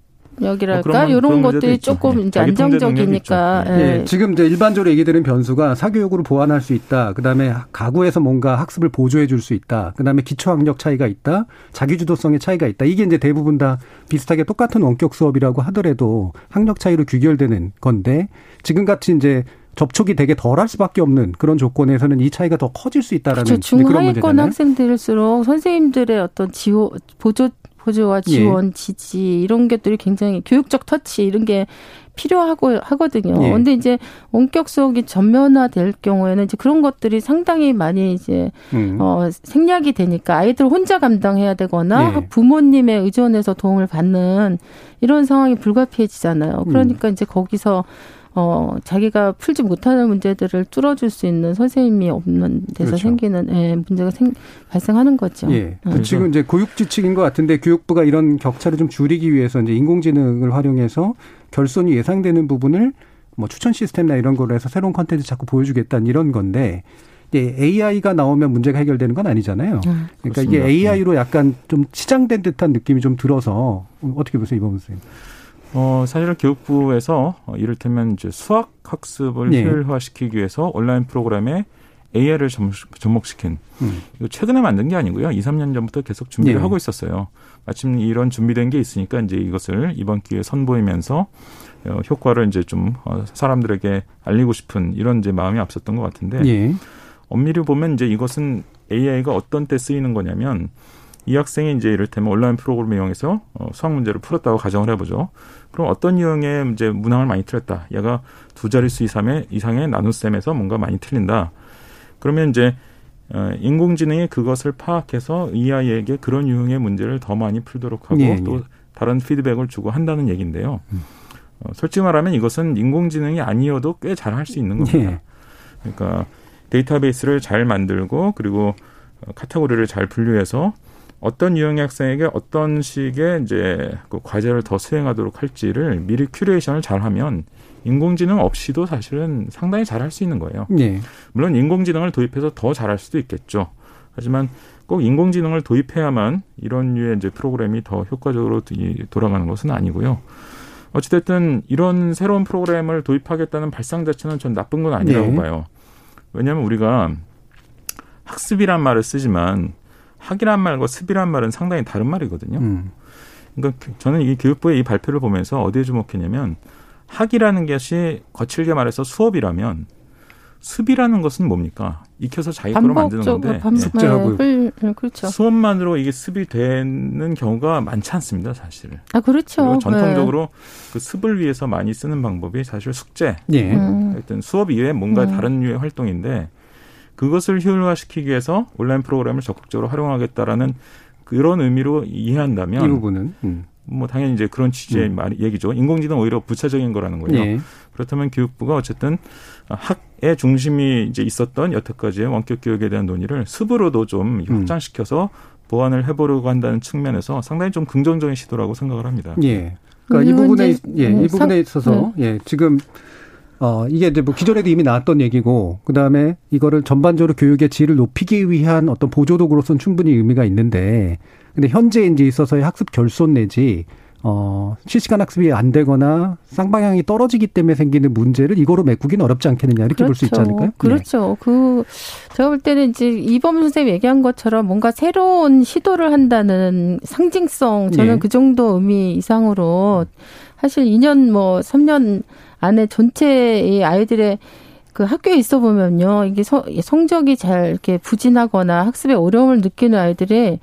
[SPEAKER 5] 뭐 그런-
[SPEAKER 4] 이런 것들이. 조금
[SPEAKER 5] 예.
[SPEAKER 4] 이제 안정적이니까
[SPEAKER 5] 있죠.
[SPEAKER 2] 예, 지금 이제 일반적으로 얘기되는 변수가 사교육으로 보완할 수 있다. 그다음에 가구에서 뭔가 학습을 보조해 줄 수 있다. 그다음에 기초 학력 차이가 있다. 자기 주도성의 차이가 있다. 이게 이제 대부분 다 비슷하게 똑같은 원격 수업이라고 하더라도 학력 차이로 규결되는 건데 지금 같이 이제 접촉이 되게 덜 할 수밖에 없는 그런 조건에서는 이 차이가 더 커질 수 있다라는
[SPEAKER 4] 그렇죠. 중하위권
[SPEAKER 2] 문제잖아요.
[SPEAKER 4] 학생들일수록 선생님들의 어떤 지호 보조 보조와
[SPEAKER 2] 예.
[SPEAKER 4] 지원, 지지 이런 것들이 굉장히 교육적 터치 이런 게 필요하고 하거든요.
[SPEAKER 2] 예.
[SPEAKER 4] 근데 이제 원격 수업이 전면화될 경우에는 이제 그런 것들이 상당히 많이 이제
[SPEAKER 2] 음.
[SPEAKER 4] 어, 생략이 되니까 아이들 혼자 감당해야 되거나
[SPEAKER 2] 예.
[SPEAKER 4] 부모님의 의존에서 도움을 받는 이런 상황이 불가피해지잖아요.
[SPEAKER 2] 음.
[SPEAKER 4] 그러니까 이제 거기서 어, 자기가 풀지 못하는 문제들을 뚫어줄 수 있는 선생님이 없는 데서
[SPEAKER 2] 그렇죠.
[SPEAKER 4] 생기는 예, 문제가 생, 발생하는 거죠.
[SPEAKER 2] 예. 그
[SPEAKER 4] 음.
[SPEAKER 2] 지금 이제 교육 지침인 것 같은데 교육부가 이런 격차를 좀 줄이기 위해서 이제 인공지능을 활용해서 결손이 예상되는 부분을 뭐 추천 시스템이나 이런 거로 해서 새로운 컨텐츠 자꾸 보여주겠다는 이런 건데 이제 AI가 나오면 문제가 해결되는 건 아니잖아요.
[SPEAKER 4] 음.
[SPEAKER 2] 그러니까
[SPEAKER 5] 그렇습니다.
[SPEAKER 2] 이게 AI로 약간 좀 치장된 듯한 느낌이 좀 들어서 어떻게 보세요, 이범 선생님?
[SPEAKER 5] 어, 사실 교육부에서 어, 이를테면 이제 수학 학습을
[SPEAKER 2] 예.
[SPEAKER 5] 효율화시키기 위해서 온라인 프로그램에 AI를 접목시킨 음. 이거 최근에 만든 게 아니고요. 2, 3년 전부터 계속 준비를 네. 하고 있었어요. 마침 이런 준비된 게 있으니까 이제 이것을 이번 기회에 선보이면서 어, 효과를 이제 좀 어, 사람들에게 알리고 싶은 이런 이제 마음이 앞섰던 것 같은데 예. 엄밀히 보면 이제 이것은 AI가 어떤 때 쓰이는 거냐면 이 학생이 이제 이를테면 온라인 프로그램을 이용해서 어, 수학 문제를 풀었다고 가정을 해보죠. 그럼 어떤 유형의 이제 문항을 많이 틀렸다. 얘가 두 자릿수 이상의 이상의 나눗셈에서 뭔가 많이 틀린다. 그러면 이제 어, 인공지능이 그것을 파악해서 이 아이에게 그런 유형의 문제를 더 많이 풀도록 하고 예, 또 예. 다른 피드백을 주고 한다는 얘기인데요. 음. 어, 솔직히 말하면 이것은 인공지능이 아니어도 꽤 잘 할 수 있는 겁니다. 예. 그러니까 데이터베이스를 잘 만들고 그리고 어, 카테고리를 잘 분류해서 어떤 유형의 학생에게 어떤 식의 이제 그 과제를 더 수행하도록 할지를 미리 큐레이션을 잘 하면 인공지능 없이도 사실은 상당히 잘할 수 있는 거예요. 네. 물론 인공지능을 도입해서 더 잘할 수도 있겠죠. 하지만 꼭 인공지능을 도입해야만 이런 류의 이제 프로그램이 더 효과적으로 돌아가는 것은 아니고요. 어찌됐든 이런 새로운 프로그램을 도입하겠다는 발상 자체는 전 나쁜 건 아니라고 네. 봐요. 왜냐하면 우리가 학습이란 말을 쓰지만 학이란 말과 습이란 말은 상당히 다른 말이거든요. 음. 그러니까 저는 이 교육부의 이 발표를 보면서 어디에 주목했냐면 학이라는 것이 거칠게 말해서 수업이라면 습이라는 것은 뭡니까? 익혀서 자기 거로 만드는 건데
[SPEAKER 4] 반복, 네. 네. 그렇죠.
[SPEAKER 5] 수업만으로 이게 습이 되는 경우가 많지 않습니다, 사실.
[SPEAKER 4] 아 그렇죠.
[SPEAKER 5] 그리고 전통적으로 네. 그 습을 위해서 많이 쓰는 방법이 사실 숙제. 예. 음. 하여튼 수업 이외에 뭔가 음. 다른 류의 활동인데 그것을 효율화시키기 위해서 온라인 프로그램을 적극적으로 활용하겠다라는 그런 의미로 이해한다면
[SPEAKER 2] 이 부분은 음.
[SPEAKER 5] 뭐 당연히 이제 그런 취지의 음. 말 얘기죠. 인공지능 오히려 부차적인 거라는 거예요. 예. 그렇다면 교육부가 어쨌든 학의 중심이 이제 있었던 여태까지의 원격 교육에 대한 논의를 습으로도 좀 음. 확장시켜서 보완을 해보려고 한다는 측면에서 상당히 좀 긍정적인 시도라고 생각을 합니다.
[SPEAKER 2] 예. 그러니까 이 부분에 예, 이 부분에 있어서 네. 예, 지금 어, 이게 이제 뭐 기존에도 이미 나왔던 얘기고, 그 다음에 이거를 전반적으로 교육의 질을 높이기 위한 어떤 보조도구로서는 충분히 의미가 있는데, 근데 현재 이제 있어서의 학습 결손 내지, 어, 실시간 학습이 안 되거나 쌍방향이 떨어지기 때문에 생기는 문제를 이거로 메꾸기는 어렵지 않겠느냐 이렇게 그렇죠. 볼수 있지 않을까요?
[SPEAKER 4] 그렇죠. 네. 그 제가 볼 때는 이제 이범 선생님 얘기한 것처럼 뭔가 새로운 시도를 한다는 상징성 저는 네. 그 정도 의미 이상으로 사실 2년 뭐 3년 안에 전체 이 아이들의 그 학교에 있어 보면요. 이게 성적이 잘 이렇게 부진하거나 학습에 어려움을 느끼는 아이들의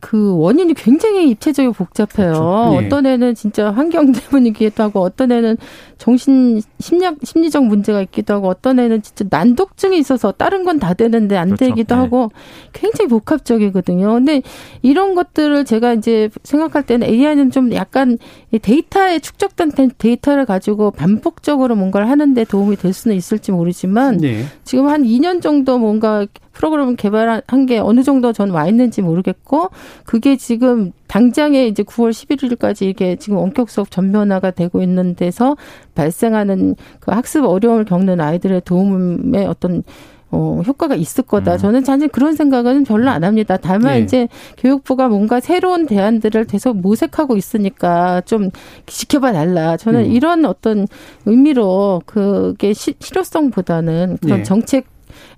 [SPEAKER 4] 그 원인이 굉장히 입체적이고 복잡해요. 그렇죠. 네. 어떤 애는 진짜 환경 때문이기도 하고 어떤 애는 정신 심리학 심리적 문제가 있기도 하고 어떤 애는 진짜 난독증이 있어서 다른 건 다 되는데 안 그렇죠. 되기도 네. 하고 굉장히 복합적이거든요. 근데 이런 것들을 제가 이제 생각할 때는 AI는 좀 약간 데이터에 축적된 데이터를 가지고 반복적으로 뭔가를 하는데 도움이 될 수는 있을지 모르지만 네. 지금 한 2년 정도 뭔가 프로그램 개발한 게 어느 정도 전 와 있는지 모르겠고 그게 지금 당장에 이제 9월 11일까지 이게 지금 원격 수업 전면화가 되고 있는 데서 발생하는 그 학습 어려움을 겪는 아이들의 도움에 어떤 어, 효과가 있을 거다. 음. 저는 사실 그런 생각은 별로 안 합니다. 다만 네. 이제 교육부가 뭔가 새로운 대안들을 계속 모색하고 있으니까 좀 지켜봐 달라. 저는 음. 이런 어떤 의미로 그게 시, 실효성보다는 그런 네. 정책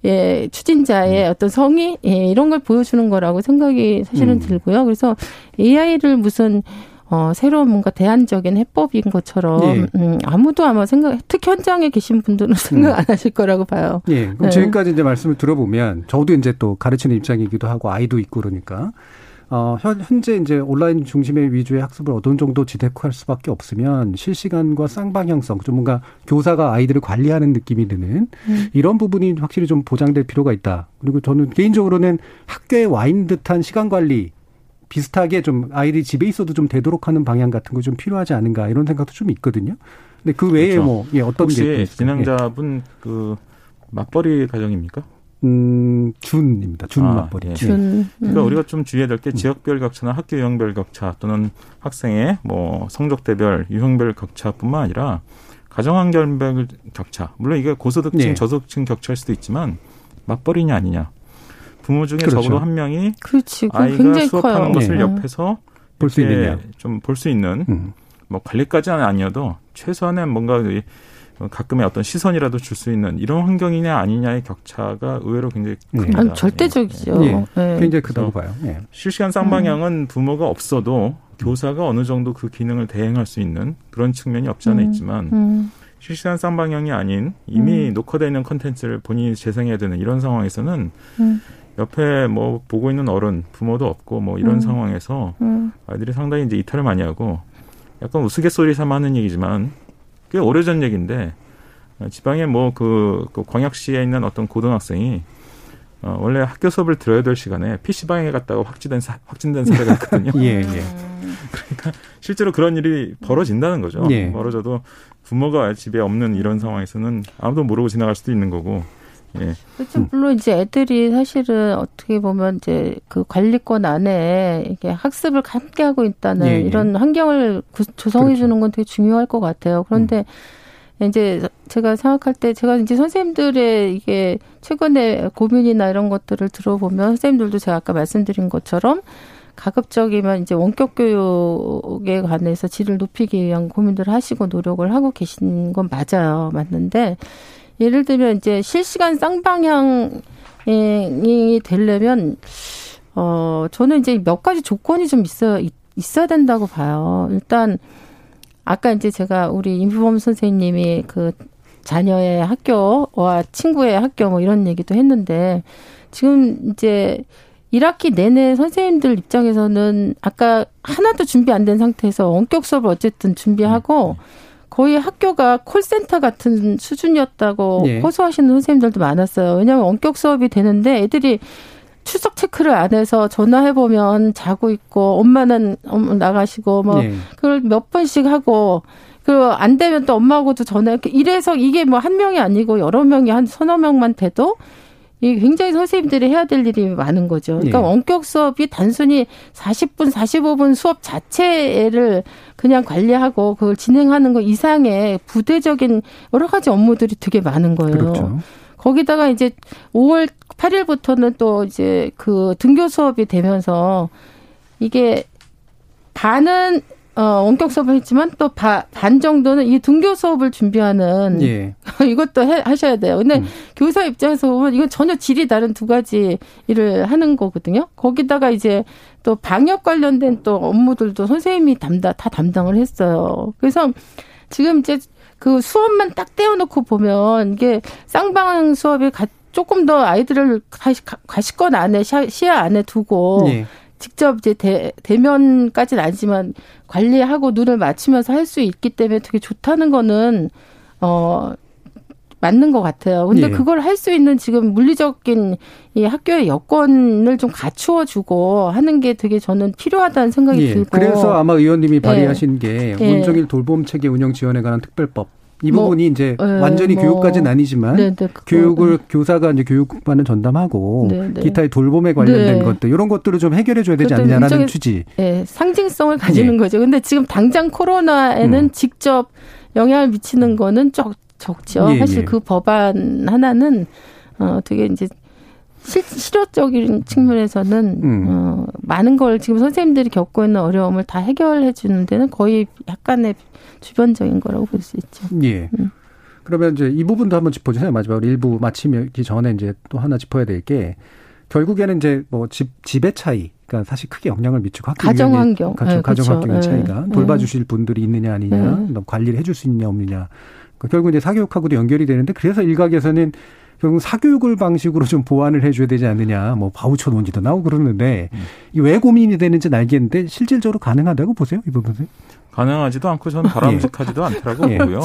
[SPEAKER 4] 예, 추진자의 음. 어떤 성의 예, 이런 걸 보여주는 거라고 생각이 사실은 음. 들고요. 그래서 AI를 무슨 어, 새로운 뭔가 대안적인 해법인 것처럼 예. 음, 아무도 아마 생각 특히 현장에 계신 분들은 생각 음. 안 하실 거라고 봐요.
[SPEAKER 2] 예. 그럼 네. 지금까지 이제 말씀을 들어보면 저도 이제 또 가르치는 입장이기도 하고 아이도 있고 그러니까 어, 현재 이제 온라인 중심의 위주의 학습을 어느 정도 지대화할 수밖에 없으면 실시간과 쌍방향성, 좀 뭔가 교사가 아이들을 관리하는 느낌이 드는 음. 이런 부분이 확실히 좀 보장될 필요가 있다. 그리고 저는 개인적으로는 학교에 와 있는 듯한 시간 관리 비슷하게 좀 아이들이 집에 있어도 좀 되도록 하는 방향 같은 거 좀 필요하지 않은가 이런 생각도 좀 있거든요. 근데 그 외에 그렇죠. 뭐 예, 어떤
[SPEAKER 5] 혹시 게 진행자분 예. 그 맞벌이 가정입니까?
[SPEAKER 2] 음, 준입니다. 준 아, 맞벌이. 예.
[SPEAKER 4] 준. 음.
[SPEAKER 5] 그러니까 우리가 좀 주의해야 될 게 지역별 격차나 학교 유형별 격차 또는 학생의 뭐 성적대별 유형별 격차뿐만 아니라 가정환경별 격차. 물론 이게 고소득층, 네. 저소득층 격차일 수도 있지만 맞벌이냐 아니냐. 부모 중에 그렇죠. 적어도 한 명이 그렇지. 아이가 수업하는 커요. 것을 네. 옆에서 볼 수 있느냐. 좀 볼 수 있는 음. 뭐 관리까지는 아니어도 최소한의 뭔가 가끔의 어떤 시선이라도 줄 수 있는 이런 환경이냐 아니냐의 격차가 의외로 굉장히 큽니다.
[SPEAKER 4] 아니, 절대적이죠.
[SPEAKER 2] 예. 예. 굉장히 크다고 봐요. 예.
[SPEAKER 5] 실시간 쌍방향은 부모가 없어도 교사가 어느 정도 그 기능을 대행할 수 있는 그런 측면이 없지 않아 있지만
[SPEAKER 4] 음.
[SPEAKER 5] 실시간 쌍방향이 아닌 이미
[SPEAKER 4] 음.
[SPEAKER 5] 녹화되어 있는 컨텐츠를 본인이 재생해야 되는 이런 상황에서는
[SPEAKER 4] 음.
[SPEAKER 5] 옆에 뭐 보고 있는 어른 부모도 없고 뭐 이런
[SPEAKER 4] 음.
[SPEAKER 5] 상황에서
[SPEAKER 4] 음.
[SPEAKER 5] 아이들이 상당히 이제 이탈을 많이 하고 약간 우스갯소리 삼아 하는 얘기지만 꽤 오래전 얘기인데 어, 지방에 뭐그 그 광역시에 있는 어떤 고등학생이 어, 원래 학교 수업을 들어야 될 시간에 PC방에 갔다가 확진된, 사, 확진된 사례가 있거든요.
[SPEAKER 2] 예, 예.
[SPEAKER 5] 그러니까 실제로 그런 일이 벌어진다는 거죠.
[SPEAKER 2] 예.
[SPEAKER 5] 벌어져도 부모가 집에 없는 이런 상황에서는 아무도 모르고 지나갈 수도 있는 거고. 예.
[SPEAKER 4] 그렇죠. 물론 이제 애들이 사실은 어떻게 보면 이제 그 관리권 안에 이게 학습을 함께 하고 있다는
[SPEAKER 2] 예, 예.
[SPEAKER 4] 이런 환경을 구- 조성해
[SPEAKER 2] 그렇죠.
[SPEAKER 4] 주는 건 되게 중요할 것 같아요. 그런데 이제 제가 생각할 때 제가 이제 선생님들의 이게 최근에 고민이나 이런 것들을 들어보면 선생님들도 제가 아까 말씀드린 것처럼 가급적이면 이제 원격 교육에 관해서 질을 높이기 위한 고민들을 하시고 노력을 하고 계신 건 맞아요. 맞는데 예를 들면 이제 실시간 쌍방향이 되려면 어 저는 이제 몇 가지 조건이 좀 있어 있- 있어야 된다고 봐요. 일단 아까 이제 제가 우리 임부범 선생님이 그 자녀의 학교와 친구의 학교 뭐 이런 얘기도 했는데 지금 이제 1학기 내내 선생님들 입장에서는 아까 하나도 준비 안 된 상태에서 원격 수업을 어쨌든 준비하고 거의 학교가 콜센터 같은 수준이었다고
[SPEAKER 2] 예.
[SPEAKER 4] 호소하시는 선생님들도 많았어요. 왜냐하면 원격 수업이 되는데 애들이 출석 체크를 안 해서 전화해 보면 자고 있고 엄마는 엄마 나가시고 뭐
[SPEAKER 2] 예.
[SPEAKER 4] 그걸 몇 번씩 하고 그 안 되면 또 엄마하고도 전화 이렇게 이래서 이게 뭐 한 명이 아니고 여러 명이 한 서너 명만 돼도 이게 굉장히 선생님들이 해야 될 일이 많은 거죠. 그러니까
[SPEAKER 2] 예.
[SPEAKER 4] 원격 수업이 단순히 40분, 45분 수업 자체를 그냥 관리하고 그걸 진행하는 거 이상의 부대적인 여러 가지 업무들이 되게 많은 거예요.
[SPEAKER 2] 그렇죠.
[SPEAKER 4] 거기다가 이제 5월 8일부터는 또 이제 그 등교 수업이 되면서 이게 반은 어 원격 수업을 했지만 또 반 정도는 이 등교 수업을 준비하는
[SPEAKER 2] 예.
[SPEAKER 4] 이것도 해, 하셔야 돼요. 근데
[SPEAKER 2] 음.
[SPEAKER 4] 교사 입장에서 보면 이건 전혀 질이 다른 두 가지 일을 하는 거거든요. 거기다가 이제 또 방역 관련된 또 업무들도 선생님이 담당 다 담당을 했어요. 그래서 지금 이제 그 수업만 딱 떼어놓고 보면 이게 쌍방 수업이 가, 조금 더 아이들을 가시, 가시권 안에 시- 시야 안에 두고
[SPEAKER 2] 예.
[SPEAKER 4] 직접 이제 대, 대면까지는 아니지만 관리하고 눈을 맞추면서 할 수 있기 때문에 되게 좋다는 거는 어 맞는 것 같아요. 근데
[SPEAKER 2] 예.
[SPEAKER 4] 그걸 할 수 있는 지금 물리적인 이 학교의 여건을 좀 갖추어 주고 하는 게 되게 저는 필요하다는 생각이
[SPEAKER 2] 예.
[SPEAKER 4] 들고
[SPEAKER 2] 그래서 아마 의원님이 발의하신 게
[SPEAKER 4] 예.
[SPEAKER 2] 온종일 돌봄 체계 운영 지원에 관한 특별법. 이
[SPEAKER 4] 뭐,
[SPEAKER 2] 부분이 이제
[SPEAKER 4] 예,
[SPEAKER 2] 완전히
[SPEAKER 4] 뭐.
[SPEAKER 2] 교육까지는 아니지만
[SPEAKER 4] 네, 네, 그거,
[SPEAKER 2] 교육을 교사가 이제 교육반을 전담하고
[SPEAKER 4] 네, 네.
[SPEAKER 2] 기타의 돌봄에 관련된
[SPEAKER 4] 네.
[SPEAKER 2] 것들 이런 것들을 좀 해결해 줘야 되지 않느냐라는
[SPEAKER 4] 일종의-
[SPEAKER 2] 취지.
[SPEAKER 4] 예, 상징성을 가지는
[SPEAKER 2] 예.
[SPEAKER 4] 거죠. 근데 지금 당장 코로나에는
[SPEAKER 2] 음.
[SPEAKER 4] 직접 영향을 미치는 거는 적, 적죠.
[SPEAKER 2] 예,
[SPEAKER 4] 사실
[SPEAKER 2] 예.
[SPEAKER 4] 그 법안 하나는 어 되게 이제 실, 실효적인 측면에서는
[SPEAKER 2] 음.
[SPEAKER 4] 어 많은 걸 지금 선생님들이 겪고 있는 어려움을 다 해결해 주는 데는 거의 약간의 주변적인 거라고 볼 수 있죠.
[SPEAKER 2] 예.
[SPEAKER 4] 음.
[SPEAKER 2] 그러면 이제 이 부분도 한번 짚어주세요. 마지막으로 일부 마치기 전에 이제 또 하나 짚어야 될 게 결국에는 이제 뭐 집, 집의 차이. 그러니까 사실 크게 영향을 미치고 학교
[SPEAKER 4] 가정 환경.
[SPEAKER 2] 가정,
[SPEAKER 4] 네,
[SPEAKER 2] 가정
[SPEAKER 4] 그렇죠.
[SPEAKER 2] 환경의
[SPEAKER 4] 네.
[SPEAKER 2] 차이가
[SPEAKER 4] 네.
[SPEAKER 2] 돌봐주실 분들이 있느냐 아니냐,
[SPEAKER 4] 네.
[SPEAKER 2] 또 관리를 해줄 수 있느냐 없느냐. 그러니까 결국 이제 사교육하고도 연결이 되는데 그래서 일각에서는 결국 사교육을 방식으로 좀 보완을 해줘야 되지 않느냐, 뭐 바우처 논의도 나오고 그러는데
[SPEAKER 5] 음.
[SPEAKER 2] 이왜 고민이 되는지는 알겠는데 실질적으로 가능하다고 보세요 이 부분은?
[SPEAKER 5] 가능하지도 않고 저는 바람직하지도 않더라고
[SPEAKER 2] 예.
[SPEAKER 5] 보고요.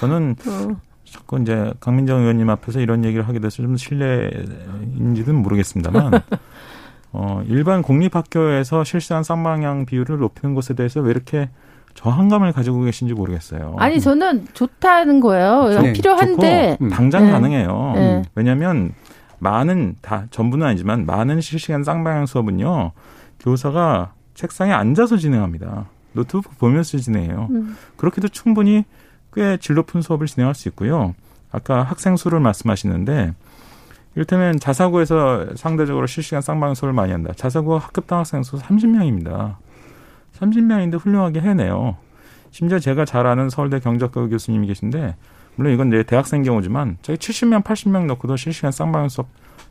[SPEAKER 5] 저는
[SPEAKER 4] 어.
[SPEAKER 5] 자꾸 이제 강민정 의원님 앞에서 이런 얘기를 하게 돼서 좀 실례인지는 모르겠습니다만, 어, 일반 공립학교에서 실시간 쌍방향 비율을 높이는 것에 대해서 왜 이렇게 저항감을 가지고 계신지 모르겠어요.
[SPEAKER 4] 아니 저는 좋다는 거예요.
[SPEAKER 2] 네,
[SPEAKER 4] 필요한데
[SPEAKER 5] 좋고 당장
[SPEAKER 4] 네.
[SPEAKER 5] 가능해요.
[SPEAKER 4] 네.
[SPEAKER 5] 왜냐하면 많은 다 전부는 아니지만 많은 실시간 쌍방향 수업은요 교사가 책상에 앉아서 진행합니다. 노트북 보면서 진행해요.
[SPEAKER 4] 음.
[SPEAKER 5] 그렇게도 충분히 꽤 질 높은 수업을 진행할 수 있고요. 아까 학생 수를 말씀하시는데 이를테면 자사고에서 상대적으로 실시간 쌍방향 수업을 많이 한다. 자사고 학급당 학생 수 30명입니다. 30명인데 훌륭하게 해내요. 심지어 제가 잘 아는 서울대 경제학과 교수님이 계신데 물론 이건 내 대학생 경우지만 저희 70명, 80명 넣고도 실시간 쌍방향 수업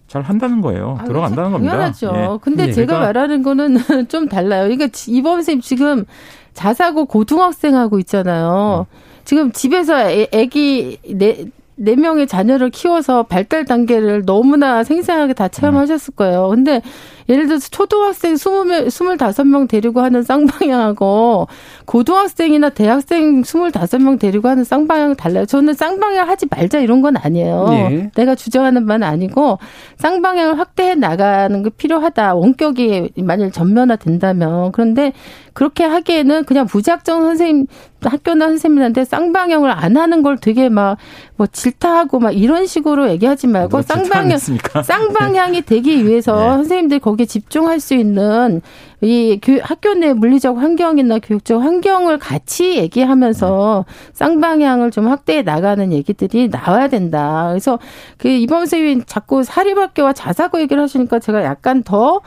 [SPEAKER 5] 잘 한다는 거예요.
[SPEAKER 4] 아,
[SPEAKER 5] 들어간다는 겁니다.
[SPEAKER 4] 당연하죠.
[SPEAKER 5] 예.
[SPEAKER 4] 근데
[SPEAKER 5] 예.
[SPEAKER 4] 제가
[SPEAKER 5] 그러니까
[SPEAKER 4] 말하는 거는 좀 달라요. 그러니까 이범 선생님 지금 자사고 고등학생 하고 있잖아요.
[SPEAKER 5] 음.
[SPEAKER 4] 지금 집에서 애, 애기 네, 네 명의 자녀를 키워서 발달 단계를 너무나 생생하게 다 체험하셨을 거예요. 근데 예를 들어서 초등학생 20명, 25명 데리고 하는 쌍방향하고 고등학생이나 대학생 25명 데리고 하는 쌍방향 달라요. 저는 쌍방향 하지 말자 이런 건 아니에요.
[SPEAKER 2] 예.
[SPEAKER 4] 내가 주장하는 바는 아니고 쌍방향을 확대해 나가는 게 필요하다. 원격이 만일 전면화 된다면. 그런데 그렇게 하기에는 그냥 무작정 선생님 학교나 선생님한테 쌍방향을 안 하는 걸 되게 막 뭐 질타하고 막 이런 식으로 얘기하지 말고
[SPEAKER 5] 누가
[SPEAKER 4] 쌍방향? 쌍방향이 되기 위해서
[SPEAKER 5] 네.
[SPEAKER 4] 선생님들이 거기 에 집중할 수 있는 이 교, 학교 내 물리적 환경이나 교육적 환경을 같이 얘기하면서 쌍방향을 좀 확대해 나가는 얘기들이 나와야 된다. 그래서 그 이범 선생님이 자꾸 사립학교와 자사고 얘기를 하시니까 제가 약간 더,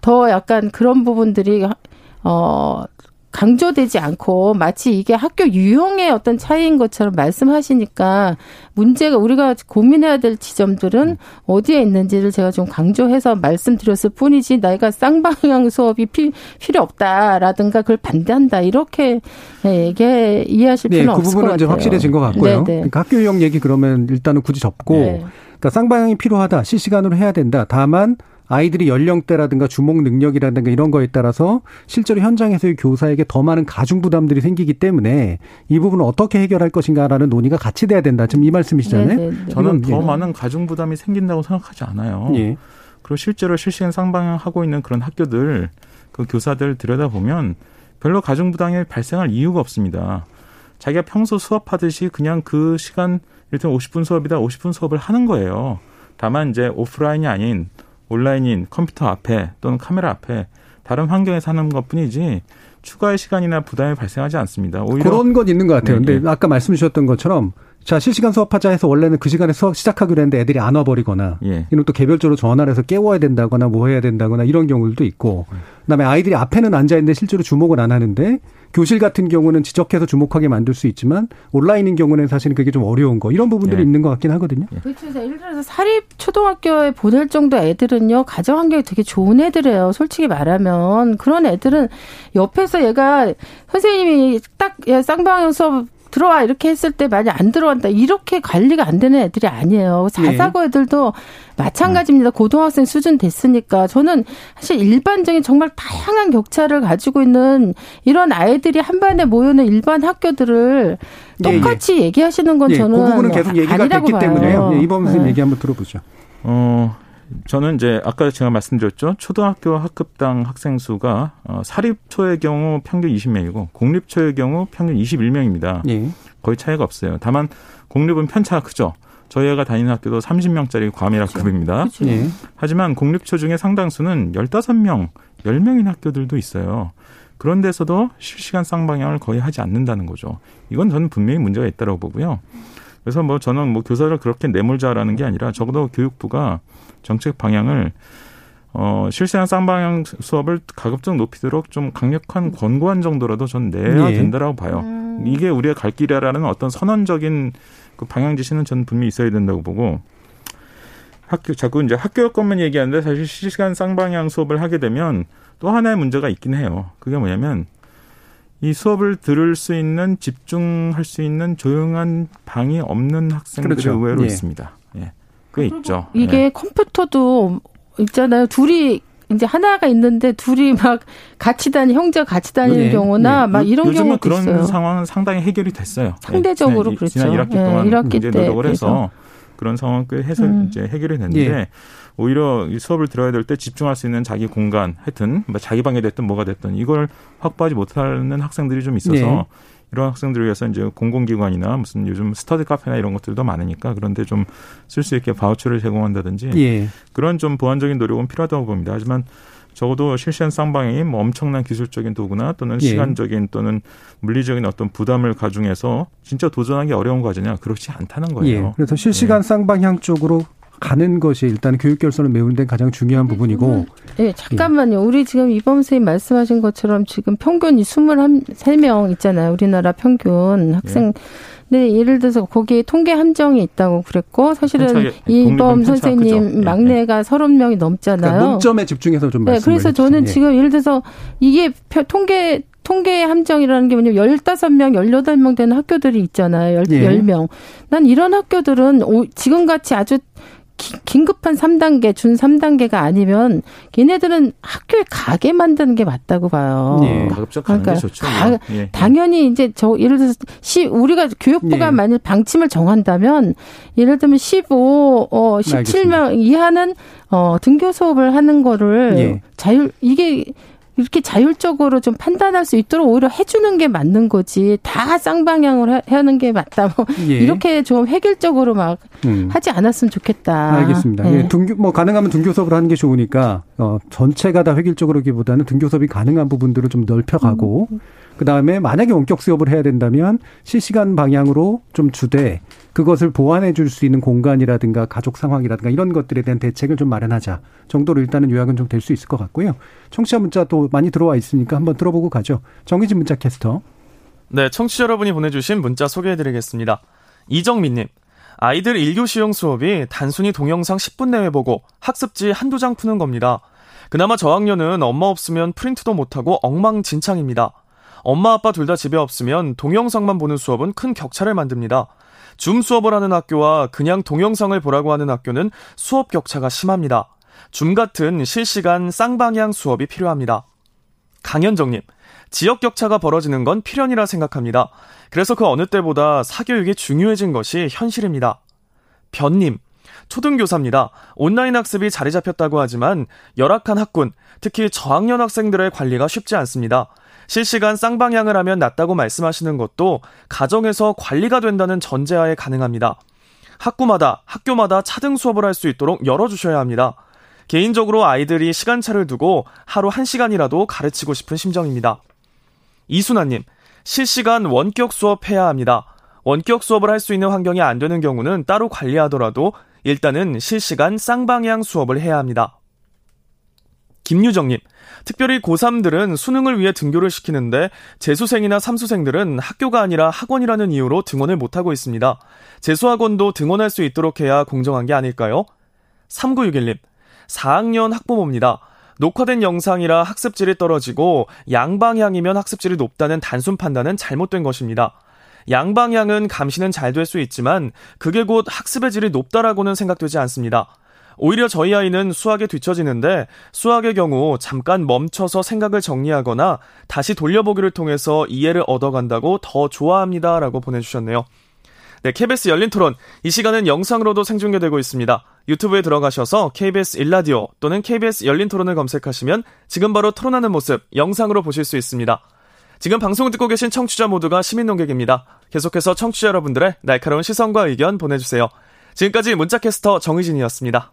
[SPEAKER 4] 더 약간 그런 부분들이, 어, 강조되지 않고 마치 이게 학교 유형의 어떤 차이인 것처럼 말씀하시니까 문제가 우리가 고민해야 될 지점들은 어디에 있는지를 제가 좀 강조해서 말씀드렸을 뿐이지 나이가 쌍방향 수업이 피, 필요 없다라든가 그걸 반대한다 이렇게 예, 얘기 이해하실
[SPEAKER 2] 네,
[SPEAKER 4] 필요는
[SPEAKER 2] 그
[SPEAKER 4] 없을 것
[SPEAKER 2] 부분은
[SPEAKER 4] 같아요.
[SPEAKER 2] 이제 확실해진 것 같고요.
[SPEAKER 4] 네, 네.
[SPEAKER 2] 그러니까 학교 유형 얘기 그러면 일단은 굳이 접고
[SPEAKER 4] 네.
[SPEAKER 2] 그러니까 쌍방향이 필요하다. 실시간으로 해야 된다. 다만 아이들이 연령대라든가 주목 능력이라든가 이런 거에 따라서 실제로 현장에서의 교사에게 더 많은 가중 부담들이 생기기 때문에 이 부분을 어떻게 해결할 것인가라는 논의가 같이 돼야 된다. 지금 이 말씀이시잖아요.
[SPEAKER 4] 네, 네, 네.
[SPEAKER 5] 저는 더
[SPEAKER 2] 예.
[SPEAKER 5] 많은 가중 부담이 생긴다고 생각하지 않아요.
[SPEAKER 2] 예.
[SPEAKER 5] 그리고 실제로 실시간 쌍방향 하고 있는 그런 학교들 그 교사들 들여다 보면 별로 가중 부담이 발생할 이유가 없습니다. 자기가 평소 수업하듯이 그냥 그 시간 일단 50분 수업이다 50분 수업을 하는 거예요. 다만 이제 오프라인이 아닌 온라인인 컴퓨터 앞에 또는 카메라 앞에 다른 환경에서 하는 것 뿐이지 추가의 시간이나 부담이 발생하지 않습니다. 오히려
[SPEAKER 2] 그런 건 있는 것 같아요.
[SPEAKER 5] 네,
[SPEAKER 2] 근데
[SPEAKER 5] 네.
[SPEAKER 2] 아까 말씀 주셨던 것처럼 자 실시간 수업하자 해서 원래는 그 시간에 수업 시작하기로 했는데 애들이 안 와버리거나
[SPEAKER 5] 예.
[SPEAKER 2] 이런 또 개별적으로 전화를 해서 깨워야 된다거나 뭐 해야 된다거나 이런 경우들도 있고 그다음에 아이들이 앞에는 앉아 있는데 실제로 주목을 안 하는데 교실 같은 경우는 지적해서 주목하게 만들 수 있지만 온라인인 경우는 사실은 그게 좀 어려운 거 이런 부분들이
[SPEAKER 5] 예.
[SPEAKER 2] 있는 것 같긴 하거든요.
[SPEAKER 4] 그렇죠. 예를 들어서 사립 초등학교에 보낼 정도 애들은요 가정 환경이 되게 좋은 애들이에요. 솔직히 말하면 그런 애들은 옆에서 얘가 선생님이 딱 야, 쌍방향 수업 들어와 이렇게 했을 때 만약 안 들어간다 이렇게 관리가 안 되는 애들이 아니에요. 자사고 애들도 마찬가지입니다. 고등학생 수준 됐으니까 저는 사실 일반적인 정말 다양한 격차를 가지고 있는 이런 아이들이 한 반에 모여는 일반 학교들을
[SPEAKER 2] 예, 예.
[SPEAKER 4] 똑같이 얘기하시는 건
[SPEAKER 2] 예,
[SPEAKER 4] 저는
[SPEAKER 2] 그 부분은
[SPEAKER 4] 뭐
[SPEAKER 2] 계속 얘기가
[SPEAKER 4] 아니라고
[SPEAKER 2] 됐기
[SPEAKER 4] 봐요.
[SPEAKER 2] 때문에요. 예, 이범 선생님
[SPEAKER 4] 네.
[SPEAKER 2] 얘기 한번 들어보죠.
[SPEAKER 5] 어, 저는 이제 아까 제가 말씀드렸죠. 초등학교 학급당 학생 수가 어, 사립초의 경우 평균 20명이고 공립초의 경우 평균 21명입니다.
[SPEAKER 2] 예.
[SPEAKER 5] 거의 차이가 없어요. 다만 공립은 편차가 크죠. 저희 애가 다니는 학교도 30명짜리 과밀학급입니다.
[SPEAKER 4] 그렇죠.
[SPEAKER 2] 예.
[SPEAKER 5] 하지만 공립초 중에 상당수는 15명, 10명인 학교들도 있어요. 그런 데서도 실시간 쌍방향을 거의 하지 않는다는 거죠. 이건 저는 분명히 문제가 있다고 보고요. 그래서 뭐 저는 뭐 교사를 그렇게 내몰자라는 게 아니라 적어도 교육부가 정책 방향을 어, 실시간 쌍방향 수업을 가급적 높이도록 좀 강력한 권고한 정도라도 전 내야
[SPEAKER 2] 예.
[SPEAKER 5] 된다라고 봐요.
[SPEAKER 4] 음.
[SPEAKER 5] 이게 우리의 갈 길이라는 어떤 선언적인 그 방향 지시는 저는 분명히 있어야 된다고 보고 학교 자꾸 이제 학교 것만 얘기하는데 사실 실시간 쌍방향 수업을 하게 되면 또 하나의 문제가 있긴 해요. 그게 뭐냐면 이 수업을 들을 수 있는 집중할 수 있는 조용한 방이 없는 학생들이
[SPEAKER 2] 그렇죠.
[SPEAKER 5] 의외로
[SPEAKER 2] 예.
[SPEAKER 5] 있습니다. 예. 꽤 있죠.
[SPEAKER 4] 이게
[SPEAKER 5] 예.
[SPEAKER 4] 컴퓨터도 있잖아요. 둘이 이제 하나가 있는데 둘이 막 같이 다니 형제가 같이 다니는
[SPEAKER 2] 예,
[SPEAKER 4] 경우나
[SPEAKER 2] 예.
[SPEAKER 4] 막 이런
[SPEAKER 5] 요즘은
[SPEAKER 4] 경우도
[SPEAKER 5] 그런
[SPEAKER 4] 있어요.
[SPEAKER 5] 상황은 상당히 해결이 됐어요.
[SPEAKER 4] 상대적으로
[SPEAKER 5] 예,
[SPEAKER 4] 그렇죠.
[SPEAKER 5] 지난 1학기
[SPEAKER 4] 예,
[SPEAKER 5] 동안
[SPEAKER 4] 1학기
[SPEAKER 5] 굉장히
[SPEAKER 4] 때
[SPEAKER 5] 노력을 해서. 그런 상황 꽤 해서
[SPEAKER 4] 음.
[SPEAKER 5] 이제 해결이 됐는데
[SPEAKER 2] 예.
[SPEAKER 5] 오히려 이 수업을 들어야 될 때 집중할 수 있는 자기 공간 하여튼 뭐 자기 방에 됐든 뭐가 됐든 이걸 확보하지 못하는 학생들이 좀 있어서
[SPEAKER 2] 예.
[SPEAKER 5] 이런 학생들을 위해서 이제 공공기관이나 무슨 요즘 스터디 카페나 이런 것들도 많으니까 그런데 좀 쓸 수 있게 바우처를 제공한다든지
[SPEAKER 2] 예.
[SPEAKER 5] 그런 좀 보완적인 노력은 필요하다고 봅니다. 하지만 적어도 실시간 쌍방향이 뭐 엄청난 기술적인 도구나 또는
[SPEAKER 2] 예.
[SPEAKER 5] 시간적인 또는 물리적인 어떤 부담을 가중해서 진짜 도전하기 어려운 과제냐 그렇지 않다는 거예요.
[SPEAKER 2] 예. 그래서 실시간 쌍방향 쪽으로 가는 것이 일단 교육 결선을 메우는 데 가장 중요한 부분이고
[SPEAKER 4] 예, 잠깐만요. 우리 지금 이범 선생님 말씀하신 것처럼 지금 평균이 23명 있잖아요. 우리나라 평균 학생. 네, 예를 들어서 거기에 통계 함정이 있다고 그랬고 사실은
[SPEAKER 5] 편차가-
[SPEAKER 4] 이범 선생님
[SPEAKER 5] 크죠. 예,
[SPEAKER 4] 막내가 30명이 넘잖아요.
[SPEAKER 2] 그러니까 문점에 집중해서 좀
[SPEAKER 4] 네,
[SPEAKER 2] 말씀을
[SPEAKER 4] 그래서. 저는
[SPEAKER 2] 예.
[SPEAKER 4] 지금 예를 들어서 이게 표- 통계 통계의 함정이라는 게 뭐냐면 15명, 18명 되는 학교들이 있잖아요.
[SPEAKER 2] 예.
[SPEAKER 4] 10, 명난 이런 학교들은 오- 지금같이 아주 기- 긴급한 3단계, 준 3단계가 아니면 얘네들은 학교에 가게 만드는 게 맞다고 봐요.
[SPEAKER 2] 예.
[SPEAKER 5] 가급적 가는
[SPEAKER 4] 그러니까
[SPEAKER 5] 게 좋죠.
[SPEAKER 4] 가-
[SPEAKER 5] 뭐. 예.
[SPEAKER 4] 당연히 이제 저 예를 들어서 시 우리가 교육부가
[SPEAKER 2] 예.
[SPEAKER 4] 만일 방침을 정한다면 예를 들면 15, 어 17명 이하는 어 등교 수업을 하는 거를
[SPEAKER 2] 예.
[SPEAKER 4] 자율 이게 이렇게 자율적으로 좀 판단할 수 있도록 오히려 해주는 게 맞는 거지 다 쌍방향으로 하- 하는 게 맞다 뭐
[SPEAKER 2] 예.
[SPEAKER 4] 이렇게 좀 획일적으로 막
[SPEAKER 2] 음.
[SPEAKER 4] 하지 않았으면 좋겠다.
[SPEAKER 2] 알겠습니다.
[SPEAKER 4] 예.
[SPEAKER 2] 예, 등교 뭐 가능하면 등교 수업을 하는 게 좋으니까 어 전체가 다 획일적으로기보다는 등교 수업이 가능한 부분들을 좀 넓혀가고
[SPEAKER 4] 음.
[SPEAKER 2] 그 다음에 만약에 원격 수업을 해야 된다면 실시간 방향으로 좀 주되 그것을 보완해 줄 수 있는 공간이라든가 가족 상황이라든가 이런 것들에 대한 대책을 좀 마련하자 정도로 일단은 요약은 좀 될 수 있을 것 같고요. 청취자 문자 또 많이 들어와 있으니까 한번 들어보고 가죠. 정희진 문자 캐스터.
[SPEAKER 6] 네, 청취자 여러분이 보내주신 문자 소개해드리겠습니다. 이정민님, 아이들 1교시용 수업이 단순히 동영상 10분 내외 보고 학습지 한두 장 푸는 겁니다. 그나마 저학년은 엄마 없으면 프린트도 못하고 엉망진창입니다. 엄마 아빠 둘 다 집에 없으면 동영상만 보는 수업은 큰 격차를 만듭니다. 줌 수업을 하는 학교와 그냥 동영상을 보라고 하는 학교는 수업 격차가 심합니다. 줌 같은 실시간 쌍방향 수업이 필요합니다. 강현정님, 지역 격차가 벌어지는 건 필연이라 생각합니다. 그래서 그 어느 때보다 사교육이 중요해진 것이 현실입니다. 변님, 초등교사입니다. 온라인 학습이 자리 잡혔다고 하지만 열악한 학군, 특히 저학년 학생들의 관리가 쉽지 않습니다. 실시간 쌍방향을 하면 낫다고 말씀하시는 것도 가정에서 관리가 된다는 전제하에 가능합니다. 학구마다, 학교마다 차등 수업을 할 수 있도록 열어주셔야 합니다. 개인적으로 아이들이 시간차를 두고 하루 1시간이라도 가르치고 싶은 심정입니다. 이순아님, 실시간 원격 수업 해야 합니다. 원격 수업을 할 수 있는 환경이 안 되는 경우는 따로 관리하더라도 일단은 실시간 쌍방향 수업을 해야 합니다. 김유정님, 특별히 고3들은 수능을 위해 등교를 시키는데 재수생이나 삼수생들은 학교가 아니라 학원이라는 이유로 등원을 못하고 있습니다. 재수학원도 등원할 수 있도록 해야 공정한 게 아닐까요? 3961님, 4학년 학부모입니다. 녹화된 영상이라 학습질이 떨어지고 양방향이면 학습질이 높다는 단순 판단은 잘못된 것입니다. 양방향은 감시는 잘 될 수 있지만 그게 곧 학습의 질이 높다라고는 생각되지 않습니다. 오히려 저희 아이는 수학에 뒤처지는데 수학의 경우 잠깐 멈춰서 생각을 정리하거나 다시 돌려보기를 통해서 이해를 얻어간다고 더 좋아합니다 라고 보내주셨네요. 네, KBS 열린 토론. 이 시간은 영상으로도 생중계되고 있습니다. 유튜브에 들어가셔서 KBS 일라디오 또는 KBS 열린 토론을 검색하시면 지금 바로 토론하는 모습 영상으로 보실 수 있습니다. 지금 방송을 듣고 계신 청취자 모두가 시민 농객입니다. 계속해서 청취자 여러분들의 날카로운 시선과 의견 보내주세요. 지금까지 문자캐스터 정의진이었습니다.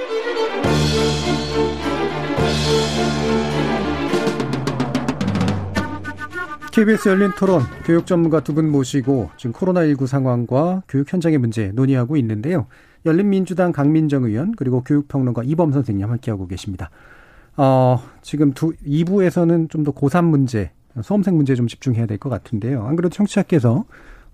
[SPEAKER 2] KBS 열린 토론 교육 전문가 두 분 모시고 지금 코로나19 상황과 교육 현장의 문제 논의하고 있는데요. 열린민주당 강민정 의원 그리고 교육평론가 이범 선생님 함께하고 계십니다. 어, 지금 두 2부에서는 좀 더 고3 문제, 수험생 문제에 좀 집중해야 될 것 같은데요. 안 그래도 청취자께서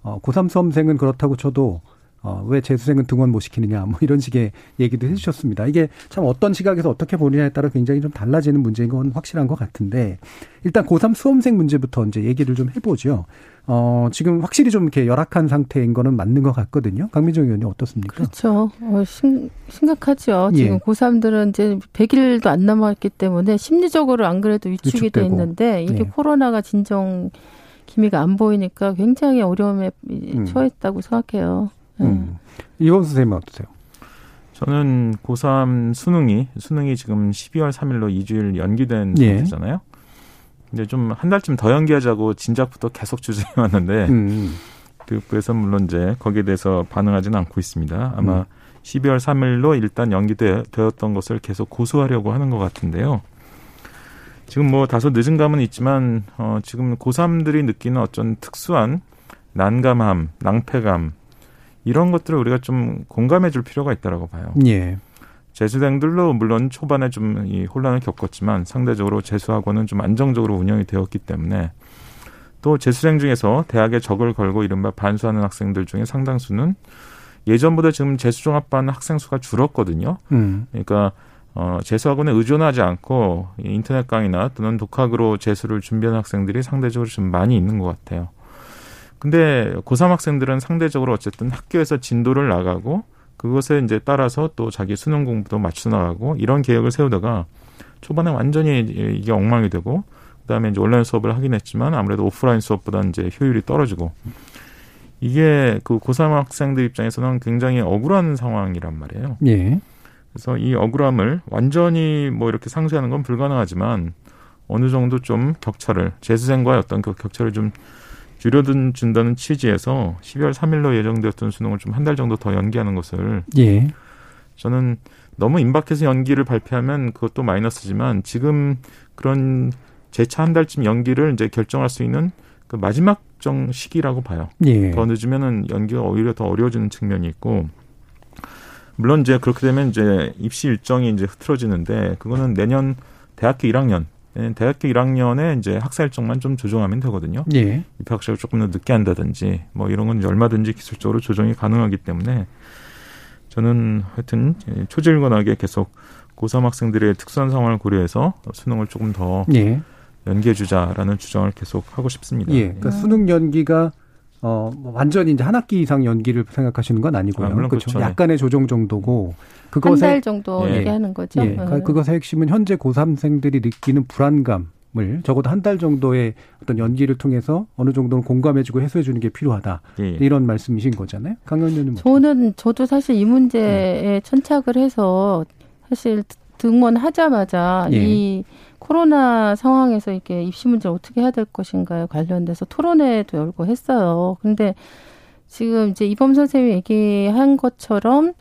[SPEAKER 2] 어, 고3 수험생은 그렇다고 쳐도 어, 왜 재수생은 등원 못 시키느냐, 뭐 이런 식의 얘기도 해주셨습니다. 이게 참 어떤 시각에서 어떻게 보느냐에 따라 굉장히 좀 달라지는 문제인 건 확실한 것 같은데, 일단 고3 수험생 문제부터 이제 얘기를 좀 해보죠. 어, 지금 확실히 좀 이렇게 열악한 상태인 거는 맞는 것 같거든요. 강민정 의원이 어떻습니까?
[SPEAKER 4] 그렇죠. 어, 심, 심각하죠.
[SPEAKER 2] 예.
[SPEAKER 4] 지금 고3들은 이제 100일도 안 남았기 때문에 심리적으로 안 그래도 위축이 돼
[SPEAKER 2] 위축되고.
[SPEAKER 4] 있는데 이게
[SPEAKER 2] 네.
[SPEAKER 4] 코로나가 진정 기미가 안 보이니까 굉장히 어려움에
[SPEAKER 2] 음.
[SPEAKER 4] 처했다고 생각해요. 음.
[SPEAKER 2] 음. 이범 선생님은 어떠세요?
[SPEAKER 5] 저는 고3 수능이 수능이 지금 12월 3일로 2주일 연기된
[SPEAKER 2] 예.
[SPEAKER 5] 상태잖아요. 근데 좀 한 달쯤 더 연기하자고 진작부터 계속 주장해 왔는데
[SPEAKER 2] 음.
[SPEAKER 5] 교육부에서 물론 이제 거기에 대해서 반응하지는 않고 있습니다. 아마
[SPEAKER 2] 음.
[SPEAKER 5] 12월 3일로 일단 연기되었던 것을 계속 고수하려고 하는 것 같은데요. 지금 뭐 다소 늦은 감은 있지만 어 지금 고3들이 느끼는 어떤 특수한 난감함, 낭패감 이런 것들을 우리가 좀 공감해 줄 필요가 있다라고 봐요.
[SPEAKER 2] 예.
[SPEAKER 5] 재수생들도 물론 초반에 좀 이 혼란을 겪었지만 상대적으로 재수학원은 좀 안정적으로 운영이 되었기 때문에 또 재수생 중에서 대학에 적을 걸고 이른바 반수하는 학생들 중에 상당수는 예전보다 지금 재수종합반 학생 수가 줄었거든요.
[SPEAKER 2] 음.
[SPEAKER 5] 그러니까 어, 재수학원에 의존하지 않고 이 인터넷 강의나 또는 독학으로 재수를 준비하는 학생들이 상대적으로 좀 많이 있는 것 같아요. 근데 고3 학생들은 상대적으로 어쨌든 학교에서 진도를 나가고 그것에 이제 따라서 또 자기 수능 공부도 맞춰 나가고 이런 계획을 세우다가 초반에 완전히 이게 엉망이 되고 그다음에 이제 온라인 수업을 하긴 했지만 아무래도 오프라인 수업보다 이제 효율이 떨어지고 이게 그 고3 학생들 입장에서는 굉장히 억울한 상황이란 말이에요.
[SPEAKER 2] 예.
[SPEAKER 5] 그래서 이 억울함을 완전히 뭐 이렇게 상쇄하는 건 불가능하지만 어느 정도 좀 격차를 재수생과의 어떤 그 격차를 좀 줄여든 준다는 취지에서 12월 3일로 예정되었던 수능을 좀 한 달 정도 더 연기하는 것을
[SPEAKER 2] 예.
[SPEAKER 5] 저는 너무 임박해서 연기를 발표하면 그것도 마이너스지만 지금 그런 재차 한 달쯤 연기를 이제 결정할 수 있는 그 마지막 정 시기라고 봐요.
[SPEAKER 2] 예.
[SPEAKER 5] 더 늦으면은 연기가 오히려 더 어려워지는 측면이 있고 물론 이제 그렇게 되면 이제 입시 일정이 이제 흐트러지는데 그거는 내년 대학교 1학년 내년 대학교 1학년에 이제 학사 일정만 좀 조정하면 되거든요.
[SPEAKER 2] 예.
[SPEAKER 5] 입학 시작을 조금 더 늦게 한다든지 뭐 이런 건 얼마든지 기술적으로 조정이 가능하기 때문에 저는 하여튼 초질건하게 계속 고3 학생들의 특수한 상황을 고려해서 수능을 조금 더
[SPEAKER 2] 예.
[SPEAKER 5] 연기해 주자라는 주장을 계속 하고 싶습니다.
[SPEAKER 2] 예. 그러니까 수능 연기가 어, 뭐 완전히 이제 한 학기 이상 연기를 생각하시는 건 아니고요.
[SPEAKER 5] 아, 물론
[SPEAKER 2] 그렇죠.
[SPEAKER 5] 그렇죠. 네.
[SPEAKER 2] 약간의 조정 정도고
[SPEAKER 4] 한
[SPEAKER 2] 그것의
[SPEAKER 4] 달 정도
[SPEAKER 5] 예.
[SPEAKER 4] 얘기하는 거죠.
[SPEAKER 2] 예,
[SPEAKER 4] 음.
[SPEAKER 2] 그것의 핵심은 현재 고3생들이 느끼는 불안감 을 적어도 한 달 정도의 어떤 연기를 통해서 어느 정도는 공감해주고 해소해주는 게 필요하다.
[SPEAKER 5] 예, 예.
[SPEAKER 2] 이런 말씀이신 거잖아요. 의원님.
[SPEAKER 4] 저는 저도 사실 이
[SPEAKER 2] 네.
[SPEAKER 4] 문제에 천착을 해서 사실 등원하자마자
[SPEAKER 2] 예.
[SPEAKER 4] 이 코로나 상황에서 이게 입시 문제를 어떻게 해야 될 것인가에 관련돼서 토론회도 열고 했어요. 근데 지금 이제 이범 선생님이 얘기한 것처럼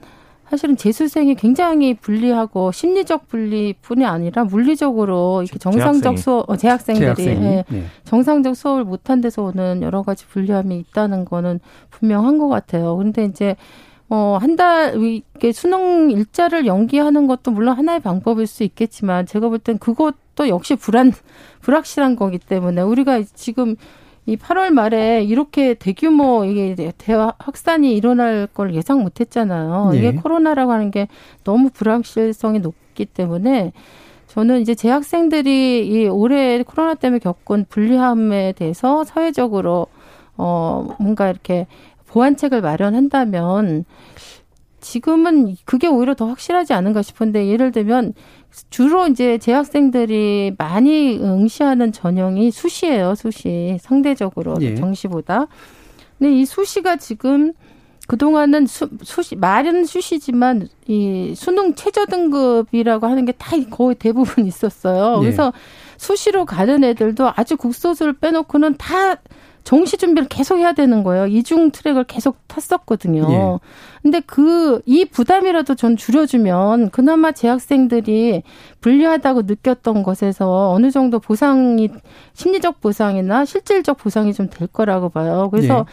[SPEAKER 4] 사실은 재수생이 굉장히 불리하고 심리적 불리뿐이 아니라 물리적으로 이렇게 정상적. 수업 어, 재학생들이
[SPEAKER 2] 재학생이.
[SPEAKER 4] 예,
[SPEAKER 2] 예.
[SPEAKER 4] 정상적 수업을 못한 데서 오는 여러 가지 불리함이 있다는 거는 분명한 것 같아요. 근데 이제 어, 한 달, 이게 수능 일자를 연기하는 것도 물론 하나의 방법일 수 있겠지만, 제가 볼 땐 그것도 역시 불안, 불확실한 거기 때문에, 우리가 지금 이 8월 말에 이렇게 대규모 이게 대화 확산이 일어날 걸 예상 못 했잖아요.
[SPEAKER 2] 예.
[SPEAKER 4] 이게 코로나라고 하는 게 너무 불확실성이 높기 때문에, 저는 이제 재학생들이 이 올해 코로나 때문에 겪은 불리함에 대해서 사회적으로 어 뭔가 이렇게 보완책을 마련한다면 지금은 그게 오히려 더 확실하지 않은가 싶은데 예를 들면 주로 이제 재학생들이 많이 응시하는 전형이 수시예요, 수시 상대적으로
[SPEAKER 2] 예.
[SPEAKER 4] 정시보다. 근데 이 수시가 지금 그동안은 수, 수시 말은 수시지만 이 수능 최저 등급이라고 하는 게 다 거의 대부분 있었어요.
[SPEAKER 2] 예.
[SPEAKER 4] 그래서 수시로 가는 애들도 아주 국소수를 빼놓고는 다 정시 준비를 계속 해야 되는 거예요. 이중 트랙을 계속 탔었거든요.
[SPEAKER 2] 예.
[SPEAKER 4] 근데 그 이 부담이라도 전 줄여주면 그나마 재학생들이 불리하다고 느꼈던 것에서 어느 정도 보상이 심리적 보상이나 실질적 보상이 좀 될 거라고 봐요. 그래서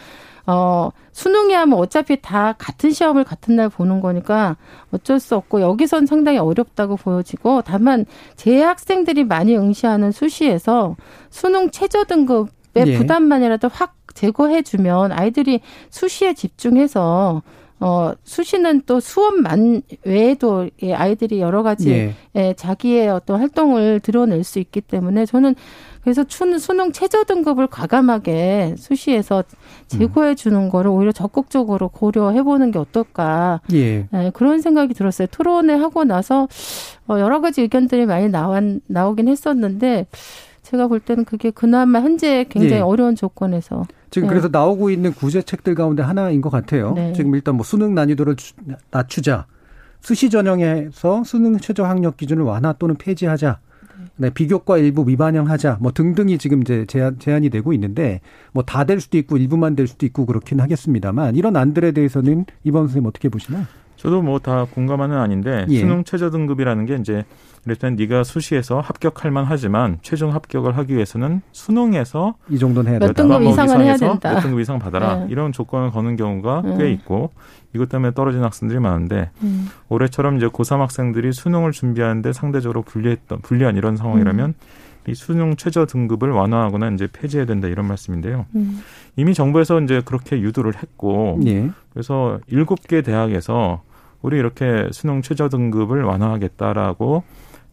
[SPEAKER 4] 어, 수능이 하면 어차피 다 같은 시험을 같은 날 보는 거니까 어쩔 수 없고 여기선 상당히 어렵다고 보여지고 다만 재학생들이 많이 응시하는 수시에서 수능 최저 등급 의
[SPEAKER 2] 예.
[SPEAKER 4] 부담만이라도 확 제거해주면 아이들이 수시에 집중해서 어, 수시는 또 수업만 외에도 예, 아이들이 여러 가지
[SPEAKER 2] 예.
[SPEAKER 4] 예, 자기의 어떤 활동을 드러낼 수 있기 때문에 저는 그래서 춘, 수능 최저 등급을 과감하게 수시에서 제고해 주는 거를 오히려 적극적으로 고려해 보는 게 어떨까
[SPEAKER 2] 예.
[SPEAKER 4] 예, 그런 생각이 들었어요. 토론회 하고 나서 어, 여러 가지 의견들이 많이 나왔, 나오긴 했었는데 제가 볼 때는 그게 그나마 현재 굉장히
[SPEAKER 2] 예.
[SPEAKER 4] 어려운 조건에서
[SPEAKER 2] 지금
[SPEAKER 4] 네.
[SPEAKER 2] 그래서 나오고 있는 구제책들 가운데 하나인 것 같아요.
[SPEAKER 4] 네.
[SPEAKER 2] 지금 일단 뭐 수능 난이도를 주- 낮추자. 수시 전형에서 수능 최저 학력 기준을 완화 또는 폐지하자. 네, 비교과 일부 미반영하자 뭐 등등이 지금 이제 제한, 제한이 되고 있는데 뭐 다 될 수도 있고 일부만 될 수도 있고 그렇긴 하겠습니다만 이런 안들에 대해서는 이번 선생님 어떻게 보시나요?
[SPEAKER 5] 저도 뭐 다 공감하는 아닌데
[SPEAKER 2] 예.
[SPEAKER 5] 수능 최저 등급이라는 게 이제 일단 네가 수시에서 합격할 만하지만 최종 합격을 하기 위해서는 수능에서
[SPEAKER 2] 이 정도는 해야
[SPEAKER 4] 몇
[SPEAKER 2] 된다.
[SPEAKER 4] 등급
[SPEAKER 5] 뭐
[SPEAKER 4] 이상은 해야
[SPEAKER 5] 이상에서
[SPEAKER 4] 된다.
[SPEAKER 5] 몇 등급 이상 받아라
[SPEAKER 4] 네.
[SPEAKER 5] 이런 조건을 거는 경우가
[SPEAKER 4] 음.
[SPEAKER 5] 꽤 있고 이것 때문에 떨어진 학생들이 많은데
[SPEAKER 4] 음.
[SPEAKER 5] 올해처럼 이제 고3 학생들이 수능을 준비하는데 상대적으로 불리했던 불리한 이런 상황이라면
[SPEAKER 4] 음.
[SPEAKER 5] 이 수능 최저 등급을 완화하거나 이제 폐지해야 된다 이런 말씀인데요.
[SPEAKER 4] 음.
[SPEAKER 5] 이미 정부에서 이제 그렇게 유도를 했고
[SPEAKER 2] 예.
[SPEAKER 5] 그래서 일곱 개 대학에서 우리 이렇게 수능 최저 등급을 완화하겠다라고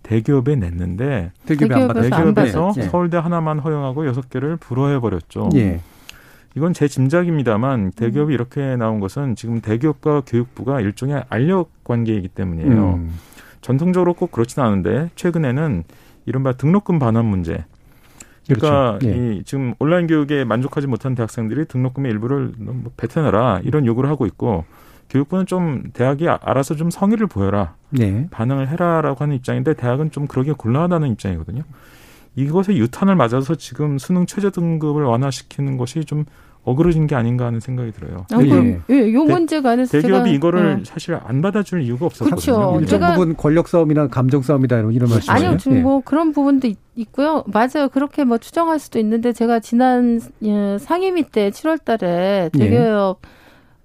[SPEAKER 5] 대기업에 냈는데
[SPEAKER 2] 대기업이 안 받았죠.
[SPEAKER 4] 대기업에서 받았지.
[SPEAKER 5] 서울대 하나만 허용하고 여섯 개를 불허해 버렸죠.
[SPEAKER 2] 예.
[SPEAKER 5] 이건 제 짐작입니다만 대기업이 이렇게 나온 것은 지금 대기업과 교육부가 일종의 알력 관계이기 때문이에요.
[SPEAKER 2] 음.
[SPEAKER 5] 전통적으로 꼭 그렇지는 않은데 최근에는 이른바 등록금 반환 문제. 그러니까
[SPEAKER 2] 그렇죠. 예.
[SPEAKER 5] 이 지금 온라인 교육에 만족하지 못한 대학생들이 등록금의 일부를 뭐 뱉어내라 이런 요구를 하고 있고 교육부는 좀 대학이 아- 알아서 좀 성의를 보여라
[SPEAKER 2] 네.
[SPEAKER 5] 반응을 해라라고 하는 입장인데 대학은 좀 그러기 곤란하다는 입장이거든요. 이것의 유탄을 맞아서 지금 수능 최저 등급을 완화시키는 것이 좀 어그러진 게 아닌가 하는 생각이 들어요.
[SPEAKER 4] 아, 그럼
[SPEAKER 2] 예.
[SPEAKER 4] 예, 요
[SPEAKER 5] 대-
[SPEAKER 4] 문제 관해서
[SPEAKER 5] 대기업이
[SPEAKER 4] 제가
[SPEAKER 5] 이거를
[SPEAKER 4] 어.
[SPEAKER 5] 사실 안 받아줄 이유가 없었거든요.
[SPEAKER 4] 그쵸.
[SPEAKER 2] 일정
[SPEAKER 4] 제가-
[SPEAKER 2] 부분 권력 싸움이나 감정 싸움이다 이런 이런 말씀이에요.
[SPEAKER 4] 아니요, 지금
[SPEAKER 2] 예.
[SPEAKER 4] 뭐 그런 부분도 있, 있고요. 맞아요. 그렇게 뭐 추정할 수도 있는데 제가 지난 예, 상임위 때 7월달에 대기업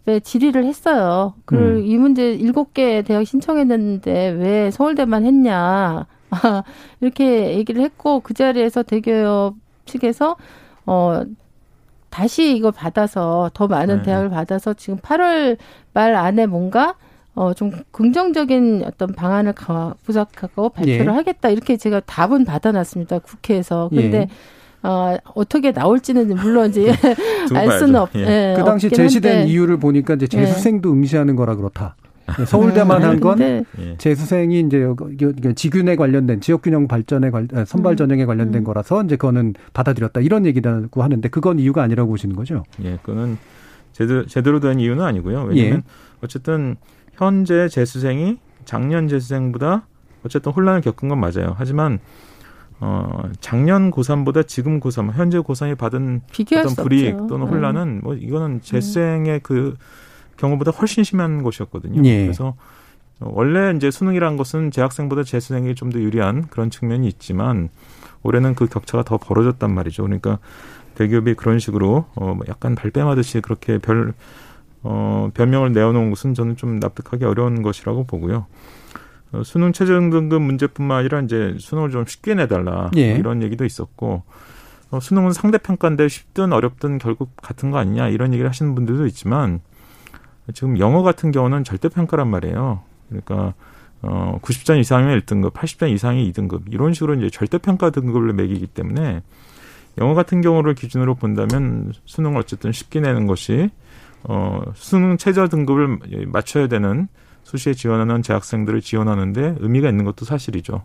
[SPEAKER 4] 에 질의를 했어요. 그
[SPEAKER 2] 음.
[SPEAKER 4] 이 문제 일곱 개 대학 신청했는데 왜 서울대만 했냐 이렇게 얘기를 했고 그 자리에서 대기업 측에서 어. 다시 이걸 받아서 더 많은
[SPEAKER 5] 네.
[SPEAKER 4] 대학을 받아서 지금 8월 말 안에 뭔가 어 좀 긍정적인 어떤 방안을 가- 부착하고 발표를
[SPEAKER 2] 예.
[SPEAKER 4] 하겠다 이렇게 제가 답은 받아놨습니다 국회에서
[SPEAKER 2] 예.
[SPEAKER 4] 근데 어 어떻게 나올지는 물론 이제
[SPEAKER 5] 두고
[SPEAKER 4] 알 수는 없.
[SPEAKER 5] 예.
[SPEAKER 4] 예,
[SPEAKER 2] 그 당시 제시된
[SPEAKER 4] 한데.
[SPEAKER 2] 이유를 보니까 이제 재수생도 응시하는 거라 그렇다. 예, 서울대만
[SPEAKER 4] 음,
[SPEAKER 2] 한건
[SPEAKER 4] 근데
[SPEAKER 5] 예.
[SPEAKER 2] 재수생이 이제 지균에 관련된 지역균형 발전에 관 아, 선발
[SPEAKER 4] 음.
[SPEAKER 2] 전형에 관련된
[SPEAKER 4] 음.
[SPEAKER 2] 거라서 이제 그거는 받아들였다 이런 얘기라고 하는데 그건 이유가 아니라고 보시는 거죠?
[SPEAKER 5] 예, 그거는 제대로, 제대로 된 이유는 아니고요. 왜냐하면
[SPEAKER 2] 예.
[SPEAKER 5] 어쨌든 현재 재수생이 작년 재수생보다 어쨌든 혼란을 겪은 건 맞아요. 하지만 어 작년 고3보다 지금 고3, 현재 고3이 받은 어떤 불이익
[SPEAKER 4] 없죠.
[SPEAKER 5] 또는
[SPEAKER 4] 음.
[SPEAKER 5] 혼란은 뭐 이거는 재수생의 그 경우보다 훨씬 심한 것이었거든요.
[SPEAKER 2] 예.
[SPEAKER 5] 그래서 어, 원래 이제 수능이란 것은 재학생보다 재수생이 좀 더 유리한 그런 측면이 있지만 올해는 그 격차가 더 벌어졌단 말이죠. 그러니까 대기업이 그런 식으로 어 약간 발뺌하듯이 그렇게 별 어, 변명을 내어놓은 것은 저는 좀 납득하기 어려운 것이라고 보고요. 어, 수능 최저 등급 문제뿐만 아니라 이제 수능을 좀 쉽게 내달라
[SPEAKER 2] 예.
[SPEAKER 5] 뭐 이런 얘기도 있었고 어, 수능은 상대평가인데 쉽든 어렵든 결국 같은 거 아니냐 이런 얘기를 하시는 분들도 있지만 지금 영어 같은 경우는 절대평가란 말이에요. 그러니까 어 90점 이상이면 1등급, 80점 이상이 2등급 이런 식으로 이제 절대평가 등급을 매기기 때문에 영어 같은 경우를 기준으로 본다면 수능을 어쨌든 쉽게 내는 것이 어 수능 최저 등급을 맞춰야 되는 수시에 지원하는 재학생들을 지원하는데 의미가 있는 것도 사실이죠.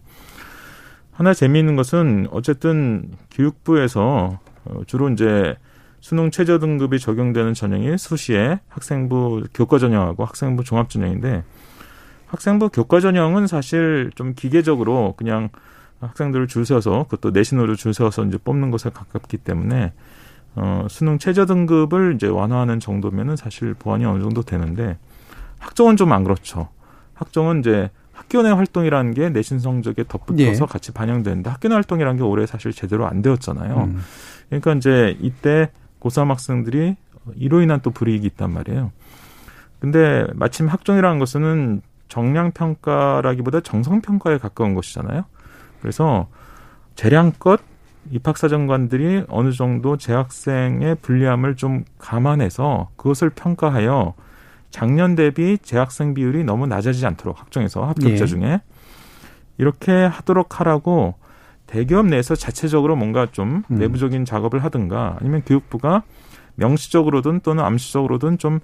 [SPEAKER 5] 하나 재미있는 것은 어쨌든 교육부에서 어, 주로 이제 수능 최저 등급이 적용되는 전형이 수시에 학생부 교과 전형하고 학생부 종합 전형인데 학생부 교과 전형은 사실 좀 기계적으로 그냥 학생들을 줄 세워서 그것도 내신으로 줄 세워서 이제 뽑는 것에 가깝기 때문에 어 수능 최저 등급을 이제 완화하는 정도면은 사실 보완이 어느 정도 되는데 학종은 좀 안 그렇죠. 학종은 이제 학교 내 활동이라는 게 내신 성적에 덧붙어서
[SPEAKER 2] 예.
[SPEAKER 5] 같이 반영되는데 학교 내 활동이라는 게 올해 사실 제대로 안 되었잖아요.
[SPEAKER 2] 음.
[SPEAKER 5] 그러니까 이제 이때 고3 학생들이 이로 인한 또 불이익이 있단 말이에요. 근데 마침 학종이라는 것은 정량 평가라기보다 정성 평가에 가까운 것이잖아요. 그래서 재량껏 입학사정관들이 어느 정도 재학생의 불리함을 좀 감안해서 그것을 평가하여 작년 대비 재학생 비율이 너무 낮아지지 않도록 학종에서 합격자
[SPEAKER 2] 예.
[SPEAKER 5] 중에 이렇게 하도록 하라고 대기업 내에서 자체적으로 뭔가 좀
[SPEAKER 2] 음.
[SPEAKER 5] 내부적인 작업을 하든가 아니면 교육부가 명시적으로든 또는 암시적으로든 좀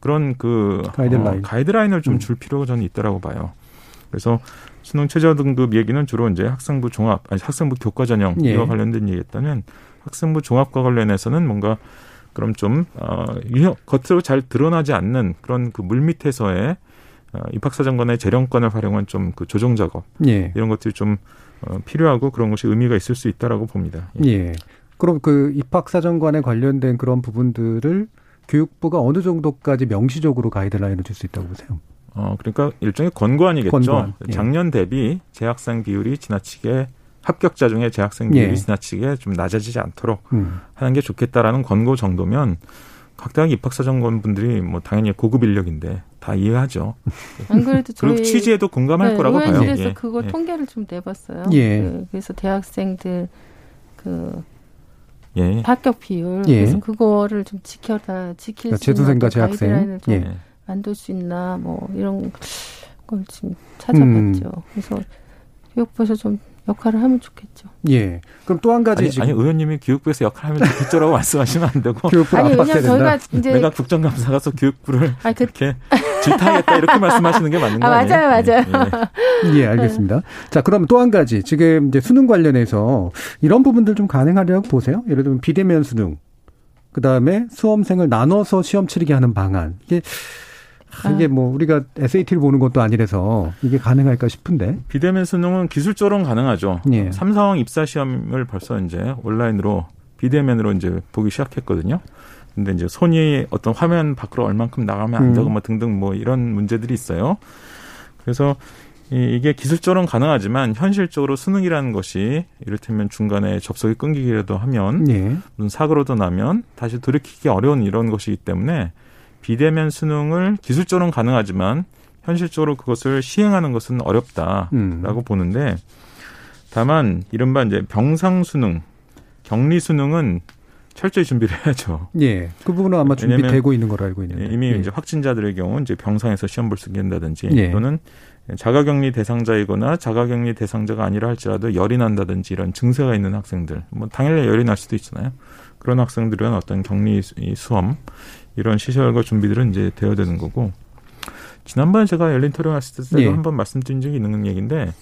[SPEAKER 5] 그런 그
[SPEAKER 2] 가이드라인.
[SPEAKER 5] 어, 가이드라인을 좀
[SPEAKER 2] 음.
[SPEAKER 5] 줄 필요가 저는 있다라고 봐요. 그래서 수능 최저 등급 얘기는 주로 이제 학생부 종합 아니 학생부 교과 전형
[SPEAKER 2] 예.
[SPEAKER 5] 이와 관련된 얘기였다면 학생부 종합과 관련해서는 뭔가 그럼 좀 어, 겉으로 잘 드러나지 않는 그런 그 물밑에서의 어, 입학사정관의 재령권을 활용한 좀 그 조정 작업
[SPEAKER 2] 예.
[SPEAKER 5] 이런 것들이 좀 어, 필요하고 그런 것이 의미가 있을 수 있다라고 봅니다.
[SPEAKER 2] 예. 예. 그럼 그 입학사정관에 관련된 그런 부분들을 교육부가 어느 정도까지 명시적으로 가이드라인을 줄 수 있다고 보세요?
[SPEAKER 5] 어, 그러니까 일종의 권고안이겠죠.
[SPEAKER 2] 권고안, 예.
[SPEAKER 5] 작년 대비 재학생 비율이 지나치게 합격자 중에 재학생 비율이
[SPEAKER 2] 예.
[SPEAKER 5] 지나치게 좀 낮아지지 않도록
[SPEAKER 2] 음.
[SPEAKER 5] 하는 게 좋겠다라는 권고 정도면 각 대학 입학사정관 분들이 뭐 당연히 고급 인력인데 다 이해하죠.
[SPEAKER 4] 안 그래도 저희
[SPEAKER 5] 그리고 취지에도 공감할
[SPEAKER 4] 네,
[SPEAKER 5] 거라고 봐요.
[SPEAKER 4] 의원실에서
[SPEAKER 5] 예.
[SPEAKER 4] 그거
[SPEAKER 5] 예.
[SPEAKER 4] 통계를 좀 내봤어요.
[SPEAKER 2] 예.
[SPEAKER 4] 그, 그래서 대학생들 그
[SPEAKER 5] 예.
[SPEAKER 4] 합격 비율
[SPEAKER 2] 예.
[SPEAKER 4] 그래서 그거를 좀 지켜다 지킬
[SPEAKER 2] 그러니까
[SPEAKER 4] 수 있는
[SPEAKER 2] 재학생.
[SPEAKER 4] 가이드라인을 좀
[SPEAKER 2] 예.
[SPEAKER 4] 만들 수 있나 뭐 이런 걸 지금 찾아봤죠.
[SPEAKER 2] 음.
[SPEAKER 4] 그래서 교육부에서 좀 역할을 하면 좋겠죠.
[SPEAKER 2] 예. 그럼 또 한 가지
[SPEAKER 5] 아니,
[SPEAKER 2] 지금
[SPEAKER 5] 아니 의원님이 교육부에서 역할하면 좋겠죠라고 말씀하시면 안 되고
[SPEAKER 2] 교육부
[SPEAKER 4] 아니 왜냐면. 저희가 이제
[SPEAKER 5] 내가 국정감사 가서 교육부를
[SPEAKER 4] 아니 그
[SPEAKER 5] 이렇게 질타하겠다 이렇게 말씀하시는 게 맞는 거
[SPEAKER 4] 아,
[SPEAKER 5] 아니에요?
[SPEAKER 4] 맞아요,
[SPEAKER 5] 예, 예.
[SPEAKER 2] 예, 알겠습니다. 자, 그럼 또 한 가지. 지금 이제 수능 관련해서 이런 부분들 좀 가능하려고 보세요. 예를 들면 비대면 수능. 그 다음에 수험생을 나눠서 시험 치르게 하는 방안. 이게, 아, 이게 뭐 우리가 SAT를 보는 것도 아니라서 이게 가능할까 싶은데.
[SPEAKER 5] 비대면 수능은 기술적으로는 가능하죠.
[SPEAKER 2] 예.
[SPEAKER 5] 삼성 입사 시험을 벌써 이제 온라인으로 비대면으로 이제 보기 시작했거든요. 근데 이제 손이 어떤 화면 밖으로 얼만큼 나가면 안 되고
[SPEAKER 2] 음.
[SPEAKER 5] 뭐 등등 뭐 이런 문제들이 있어요. 그래서 이- 이게 기술적으로는 가능하지만 현실적으로 수능이라는 것이 이를테면 중간에 접속이 끊기기라도 하면
[SPEAKER 2] 예.
[SPEAKER 5] 무슨 사고로도 나면 다시 돌이키기 어려운 이런 것이기 때문에 비대면 수능을 기술적으로는 가능하지만 현실적으로 그것을 시행하는 것은 어렵다라고
[SPEAKER 2] 음.
[SPEAKER 5] 보는데 다만 이른바 이제 병상 수능, 격리 수능은 철저히 준비를 해야죠.
[SPEAKER 2] 예. 그 부분은 아마 준비되고 있는 걸로 알고 있는데.
[SPEAKER 5] 이미
[SPEAKER 2] 예.
[SPEAKER 5] 이제 확진자들의 경우 이제 병상에서 시험 볼 수 있게 한다든지
[SPEAKER 2] 예.
[SPEAKER 5] 또는 자가격리 대상자이거나 자가격리 대상자가 아니라 할지라도 열이 난다든지 이런 증세가 있는 학생들, 뭐 당연히 열이 날 수도 있잖아요. 그런 학생들은 어떤 격리 수험 이런 시설과 준비들은 이제 되어야 되는 거고 지난번에 제가 열린 토론했을 때도
[SPEAKER 2] 예.
[SPEAKER 5] 한번 말씀드린 적이 있는 얘기인데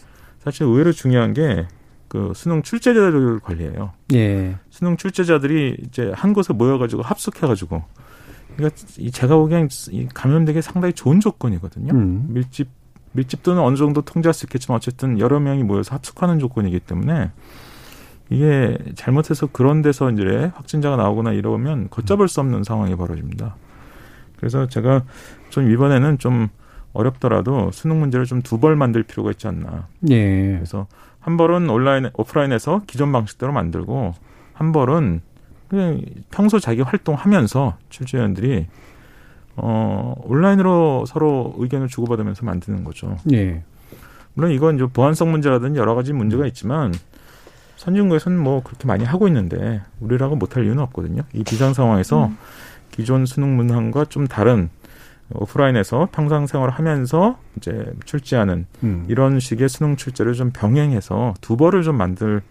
[SPEAKER 5] 사실 의외로 중요한 게 그 수능 출제자들 관리예요.
[SPEAKER 2] 예.
[SPEAKER 5] 수능 출제자들이 이제 한 곳에 모여가지고 합숙해가지고 그러니까 이 제가 보기엔 이 감염되기 상당히 좋은 조건이거든요.
[SPEAKER 2] 음.
[SPEAKER 5] 밀집 밀집도는 어느 정도 통제할 수 있겠지만 어쨌든 여러 명이 모여서 합숙하는 조건이기 때문에 이게 잘못해서 그런 데서 이제 확진자가 나오거나 이러면 걷잡을 수 없는 상황이 벌어집니다. 그래서 제가 좀 이번에는 좀 어렵더라도 수능 문제를 좀 두 벌 만들 필요가 있지 않나.
[SPEAKER 2] 예.
[SPEAKER 5] 그래서 한 벌은 온라인 오프라인에서 기존 방식대로 만들고 한 벌은 그냥 평소 자기 활동하면서 출제위원들이 어 온라인으로 서로 의견을 주고받으면서 만드는 거죠.
[SPEAKER 2] 예.
[SPEAKER 5] 물론 이건 이제 보안성 문제라든지 여러 가지 문제가 있지만 선진국에서는 뭐 그렇게 많이 하고 있는데 우리라고 못할 이유는 없거든요. 이 비상 상황에서 기존 수능 문항과 좀 다른 오프라인에서 평상 생활을 하면서 이제 출제하는
[SPEAKER 2] 음.
[SPEAKER 5] 이런 식의 수능 출제를 좀 병행해서 두 벌을 좀 만들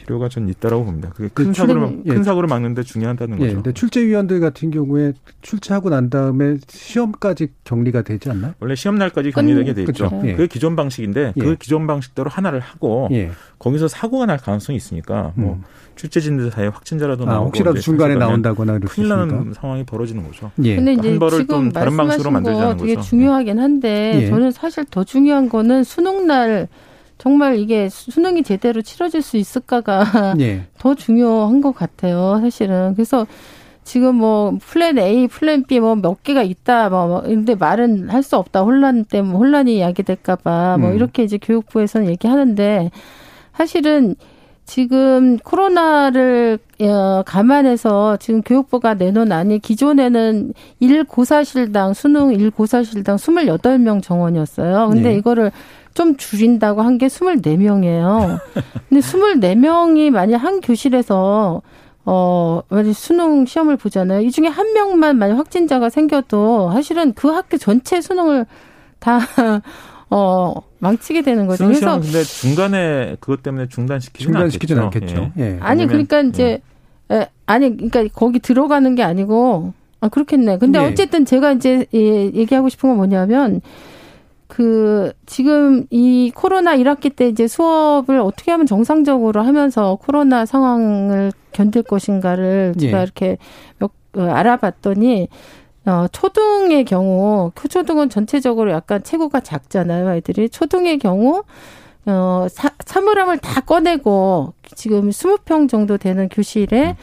[SPEAKER 5] 필요가 전 있다라고 봅니다. 그게
[SPEAKER 2] 큰그
[SPEAKER 5] 사고를 큰
[SPEAKER 2] 예.
[SPEAKER 5] 사고를 막는데 중요하다는
[SPEAKER 2] 예.
[SPEAKER 5] 거죠.
[SPEAKER 2] 근데 출제위원들 같은 경우에 출제하고 난 다음에 시험까지 격리가 되지 않나?
[SPEAKER 5] 원래 시험 날까지 격리되게 돼 있죠.
[SPEAKER 2] 그렇죠. 예.
[SPEAKER 5] 그게 기존 방식인데
[SPEAKER 2] 예.
[SPEAKER 5] 그 기존 방식대로 하나를 하고
[SPEAKER 2] 예.
[SPEAKER 5] 거기서 사고가 날 가능성이 있으니까 뭐
[SPEAKER 2] 음.
[SPEAKER 5] 출제진들 사이에 확진자라도
[SPEAKER 2] 아,
[SPEAKER 5] 나오고
[SPEAKER 2] 혹시라도 중간에 나온다거나
[SPEAKER 5] 큰일 나는. 상황이 벌어지는 거죠.
[SPEAKER 2] 예.
[SPEAKER 4] 근데 이제
[SPEAKER 5] 한 벌을
[SPEAKER 4] 지금
[SPEAKER 5] 좀 다른 방식으로
[SPEAKER 4] 말씀하신
[SPEAKER 5] 만들자는
[SPEAKER 4] 거 되게
[SPEAKER 5] 거죠.
[SPEAKER 4] 중요하긴 한데
[SPEAKER 2] 예.
[SPEAKER 4] 저는 사실 더 중요한 거는 수능 날 정말 이게 수능이 제대로 치러질 수 있을까가
[SPEAKER 2] 예.
[SPEAKER 4] 더 중요한 것 같아요, 사실은. 그래서 지금 뭐 plan A, plan B 뭐 몇 개가 있다, 뭐, 뭐 근데 말은 할 수 없다. 혼란 때문에 혼란이 야기될까봐 뭐
[SPEAKER 2] 음.
[SPEAKER 4] 이렇게 이제 교육부에서는 얘기하는데 사실은 지금 코로나를 어, 감안해서 지금 교육부가 내놓은 안이 기존에는 1고사실당 수능 1고사실당 28명 정원이었어요. 근데
[SPEAKER 2] 네.
[SPEAKER 4] 이거를 좀 줄인다고 한 게 24명이에요. 근데 24명이 만약 한 교실에서 어, 만약 수능 시험을 보잖아요. 이 중에 한 명만 만약 확진자가 생겨도 사실은 그 학교 전체 수능을 다, 어, 망치게 되는 거죠.
[SPEAKER 5] 수능
[SPEAKER 4] 그래서
[SPEAKER 5] 근데 중간에 그것 때문에 중단시키지는
[SPEAKER 2] 중단시키진
[SPEAKER 5] 않겠죠.
[SPEAKER 2] 않겠죠.
[SPEAKER 5] 예.
[SPEAKER 2] 예.
[SPEAKER 4] 아니 그러니까 이제 에, 아니 그러니까 거기 들어가는 게 아니고 아 그렇겠네. 근데
[SPEAKER 2] 네.
[SPEAKER 4] 어쨌든 제가 이제 예, 얘기하고 싶은 건 뭐냐면 그 지금 이 코로나 1학기 때 이제 수업을 어떻게 하면 정상적으로 하면서 코로나 상황을 견딜 것인가를 제가
[SPEAKER 2] 예.
[SPEAKER 4] 이렇게 몇, 어, 알아봤더니 어, 초등의 경우, 초등은 전체적으로 약간 체구가 작잖아요, 아이들이. 초등의 경우, 어, 사, 사물함을 다 꺼내고, 지금 20평 정도 되는 교실에,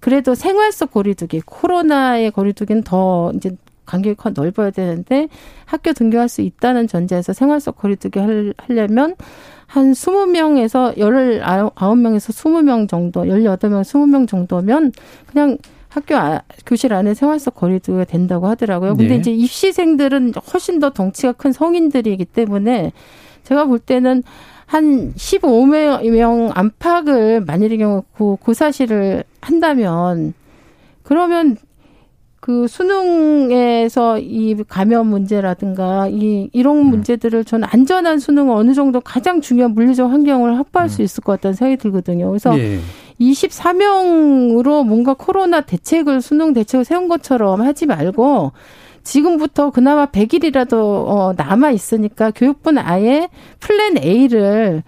[SPEAKER 4] 그래도 생활 속 거리두기, 코로나의 거리두기는 더 이제 간격이 넓어야 되는데, 학교 등교할 수 있다는 전제에서 생활 속 거리두기 하려면, 한 20명에서 19명에서 20명 정도, 18명, 20명 정도면 그냥 학교 아, 교실 안에 생활 속 거리두기가 된다고 하더라고요. 근데 네. 이제 입시생들은 훨씬 더 덩치가 큰 성인들이기 때문에 제가 볼 때는 한 15명 안팎을 만일의 경우 고, 고사실을 한다면 그러면 그 수능에서 이 감염 문제라든가 이 이런 음. 문제들을 저는 안전한 수능을 어느 정도 가장 중요한 물리적 환경을 확보할 수 음. 있을 것 같다는 생각이 들거든요. 그래서 예. 24명으로 뭔가 코로나 대책을 수능 대책을 세운 것처럼 하지 말고 지금부터 그나마 100일이라도 어 남아 있으니까 교육부는 아예 플랜 A를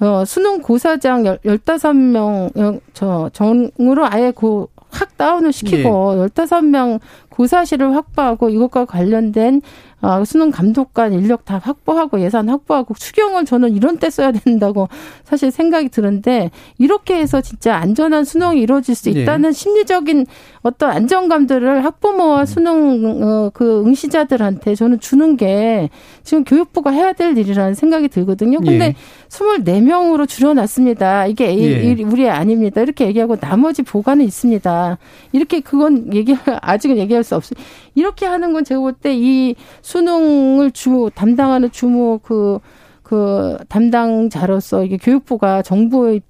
[SPEAKER 4] 어 수능 고사장 15명 저 정으로 아예 고, 확 다운을 시키고 예. 15명 고사실을 확보하고 이것과 관련된 어, 수능 감독관 인력 다 확보하고 예산 확보하고 추경을 저는 이런 때 써야 된다고 사실 생각이 드는데 이렇게 해서 진짜 안전한 수능이 이루어질 수 네. 있다는 네. 심리적인 어떤 안정감들을 학부모와 수능 어, 그 응시자들한테 저는 주는 게 지금 교육부가 해야 될 일이라는 생각이 들거든요. 근데 네. 24명으로 줄여놨습니다. 이게 네. 우리 아닙니다. 이렇게 얘기하고 나머지 보관은 있습니다. 이렇게 그건 얘기 아직은 얘기할 수 없어요. 이렇게 하는 건 제가 볼 때 이 수능을 주 담당하는 주무 그그 그 담당자로서 이게 교육부가 정부의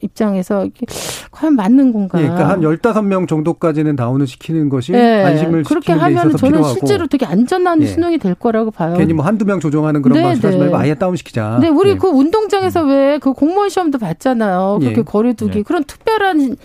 [SPEAKER 4] 입장에서 이게 과연 맞는 건가?
[SPEAKER 2] 예, 그러니까 한 15명 정도까지는 다운을 시키는 것이 네. 안심을
[SPEAKER 4] 그렇게 하면 저는 필요하고. 실제로 되게 안전한 예. 수능이 될 거라고 봐요.
[SPEAKER 2] 괜히 뭐 한두 명 조정하는 그런 네, 말씀 하지 말고 네. 아예 다운 시키자.
[SPEAKER 4] 네, 우리 예. 그 운동장에서 음. 왜그 공무원 시험도 봤잖아요. 그렇게 예. 거리두기. 예. 그런 특별한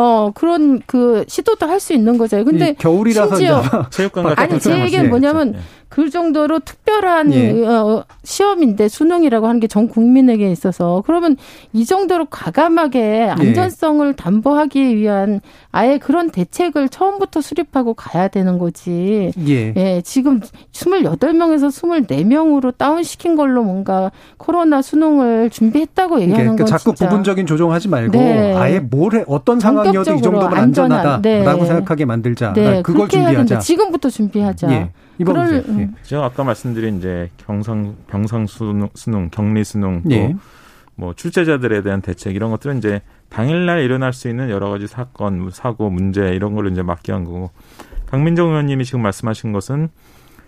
[SPEAKER 4] 어 그런 그 시도도 할 수 있는 거죠. 근데
[SPEAKER 2] 겨울이라서
[SPEAKER 4] 심지어 체육관 같은 아니 제 얘기는 뭐냐면 네. 그 정도로 특별한 예. 어, 시험인데 수능이라고 하는 게 전 국민에게 있어서 그러면 이 정도로 과감하게 예. 안전성을 예. 담보하기 위한 아예 그런 대책을 처음부터 수립하고 가야 되는 거지. 예. 예 지금 28명에서 24명으로 다운시킨 걸로 뭔가 코로나 수능을 준비했다고 얘기하는 그러니까
[SPEAKER 2] 건 자꾸 진짜. 부분적인 조정하지 말고 네. 아예 뭘 해, 어떤 상황이어도 이 정도면 안전하다라고 네. 생각하게 만들자. 네. 그걸 준비하자.
[SPEAKER 4] 지금부터 준비하자. 예.
[SPEAKER 2] 그럴, 예.
[SPEAKER 5] 제가 아까 말씀드린 이제 경상 병상 수능, 수능 격리 수능 또 예. 뭐 출제자들에 대한 대책 이런 것들은 이제 당일날 일어날 수 있는 여러 가지 사건, 사고, 문제 이런 걸로 이제 맡겨한 거고 박민정 의원님이 지금 말씀하신 것은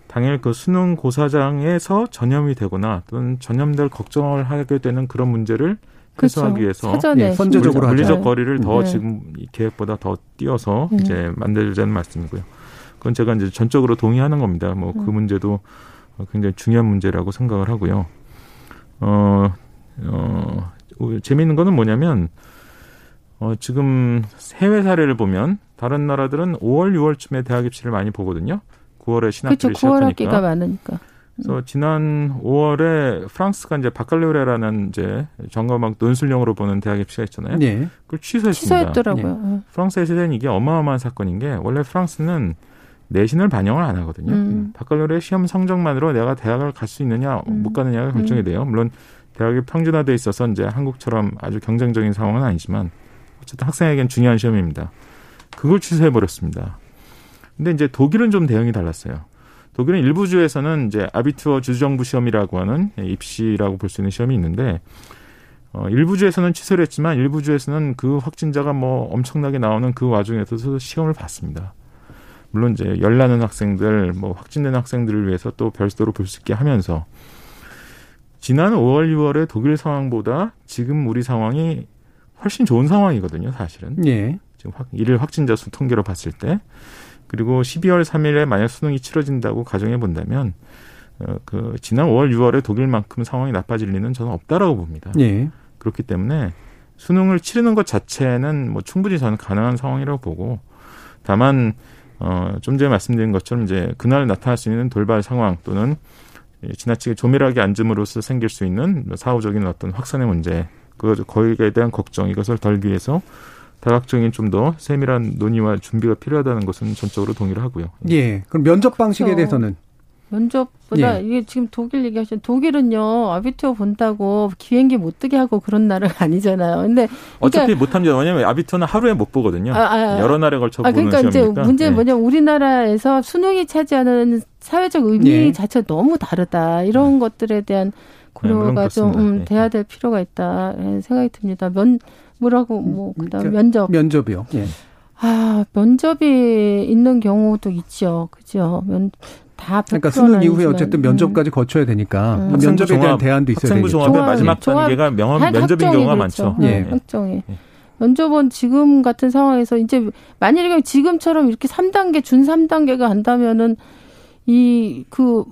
[SPEAKER 5] 당일 그 수능 고사장에서 전염이 되거나 또는 전염될 걱정을 하게 되는 그런 문제를. 해소하기 위해서
[SPEAKER 4] 예,
[SPEAKER 2] 선제적으로
[SPEAKER 5] 물리적 거리를 더 네. 지금 계획보다 더 띄어서 네. 이제 만들자는 말씀이고요. 그건 제가 이제 전적으로 동의하는 겁니다. 뭐그 음. 문제도 굉장히 중요한 문제라고 생각을 하고요. 어, 어, 재미있는 거는 뭐냐면, 어, 지금 해외 사례를 보면 다른 나라들은 5월, 6월쯤에 대학 입시를 많이 보거든요. 9월에 신학기를 그렇죠. 9월 학기가
[SPEAKER 4] 많으니까.
[SPEAKER 5] 그래서 지난 5월에 프랑스가 이제 바칼레오레라는 이제 점검학 논술형으로 보는 대학 입시가 있잖아요. 네. 그걸 취소했습니다.
[SPEAKER 4] 취소했더라고요. 네.
[SPEAKER 5] 프랑스에서는 이게 어마어마한 사건인 게 원래 프랑스는 내신을 반영을 안 하거든요. 음. 바칼로레 시험 성적만으로 내가 대학을 갈 수 있느냐 음. 못 가느냐가 결정이 음. 돼요. 물론 대학이 평준화돼 있어서 이제 한국처럼 아주 경쟁적인 상황은 아니지만 어쨌든 학생에겐 중요한 시험입니다. 그걸 취소해 버렸습니다. 근데 이제 독일은 좀 대응이 달랐어요. 독일은 일부 주에서는 이제 아비투어 주정부 시험이라고 하는 입시라고 볼 수 있는 시험이 있는데 어, 일부 주에서는 취소를 했지만 일부 주에서는 그 확진자가 뭐 엄청나게 나오는 그 와중에서도 시험을 봤습니다. 물론 이제 열나는 학생들, 뭐 확진된 학생들을 위해서 또 별도로 볼 수 있게 하면서 지난 5월, 6월의 독일 상황보다 지금 우리 상황이 훨씬 좋은 상황이거든요, 사실은. 예. 지금 확, 일일 확진자 수 통계로 봤을 때. 그리고 12월 3일에 만약 수능이 치러진다고 가정해 본다면, 어, 그, 지난 5월, 6월에 독일만큼 상황이 나빠질 리는 저는 없다라고 봅니다. 예. 그렇기 때문에 수능을 치르는 것 자체는 뭐 충분히 저는 가능한 상황이라고 보고, 다만, 어, 좀 전에 말씀드린 것처럼 이제 그날 나타날 수 있는 돌발 상황 또는 지나치게 조밀하게 앉음으로써 생길 수 있는 사후적인 어떤 확산의 문제, 그 거기에 대한 걱정 이것을 덜기 위해서 다각적인 좀 더 세밀한 논의와 준비가 필요하다는 것은 전적으로 동의를 하고요.
[SPEAKER 2] 예. 그럼 면접 방식에
[SPEAKER 4] 그렇죠.
[SPEAKER 2] 대해서는
[SPEAKER 4] 면접보다
[SPEAKER 2] 예.
[SPEAKER 4] 이게 지금 독일 얘기하신 독일은요 아비투어 본다고 비행기 못 뜨게 하고 그런 나라 아니잖아요. 근데
[SPEAKER 5] 어차피 못합니다. 왜냐하면 아비투는 하루에 못 보거든요.
[SPEAKER 4] 아, 아,
[SPEAKER 5] 여러 날에 걸쳐
[SPEAKER 4] 아,
[SPEAKER 5] 보는
[SPEAKER 4] 그러니까 이제
[SPEAKER 5] 시험이니까.
[SPEAKER 4] 문제는
[SPEAKER 5] 예.
[SPEAKER 4] 뭐냐면 우리나라에서 수능이 차지하는 사회적 의미
[SPEAKER 2] 예.
[SPEAKER 4] 자체가 너무 다르다. 이런 것들에 대한
[SPEAKER 5] 네,
[SPEAKER 4] 고려가 좀. 음,
[SPEAKER 5] 예.
[SPEAKER 4] 돼야 될 필요가 있다 이런 생각이 듭니다. 면 뭐라고 뭐 그다음
[SPEAKER 2] 그
[SPEAKER 4] 면접
[SPEAKER 2] 면접이요. 예.
[SPEAKER 4] 아 면접이 있는 경우도 있죠. 그죠? 면 다
[SPEAKER 2] 그러니까 수능 이후에 어쨌든 면접까지 거쳐야 되니까
[SPEAKER 4] 음.
[SPEAKER 2] 면접에
[SPEAKER 5] 학생부
[SPEAKER 2] 대한 대안도 있어야
[SPEAKER 5] 학생부
[SPEAKER 2] 되겠죠.
[SPEAKER 5] 종합의
[SPEAKER 4] 종합,
[SPEAKER 5] 마지막
[SPEAKER 4] 종합,
[SPEAKER 5] 단계가 명함
[SPEAKER 4] 한
[SPEAKER 5] 면접인 경우가
[SPEAKER 4] 그렇죠.
[SPEAKER 5] 많죠.
[SPEAKER 4] 네,
[SPEAKER 2] 예.
[SPEAKER 4] 학종이.
[SPEAKER 5] 예.
[SPEAKER 4] 면접은 지금 같은 상황에서 이제 만일에 지금처럼 이렇게 3단계 준 3단계가 한다면은 이 그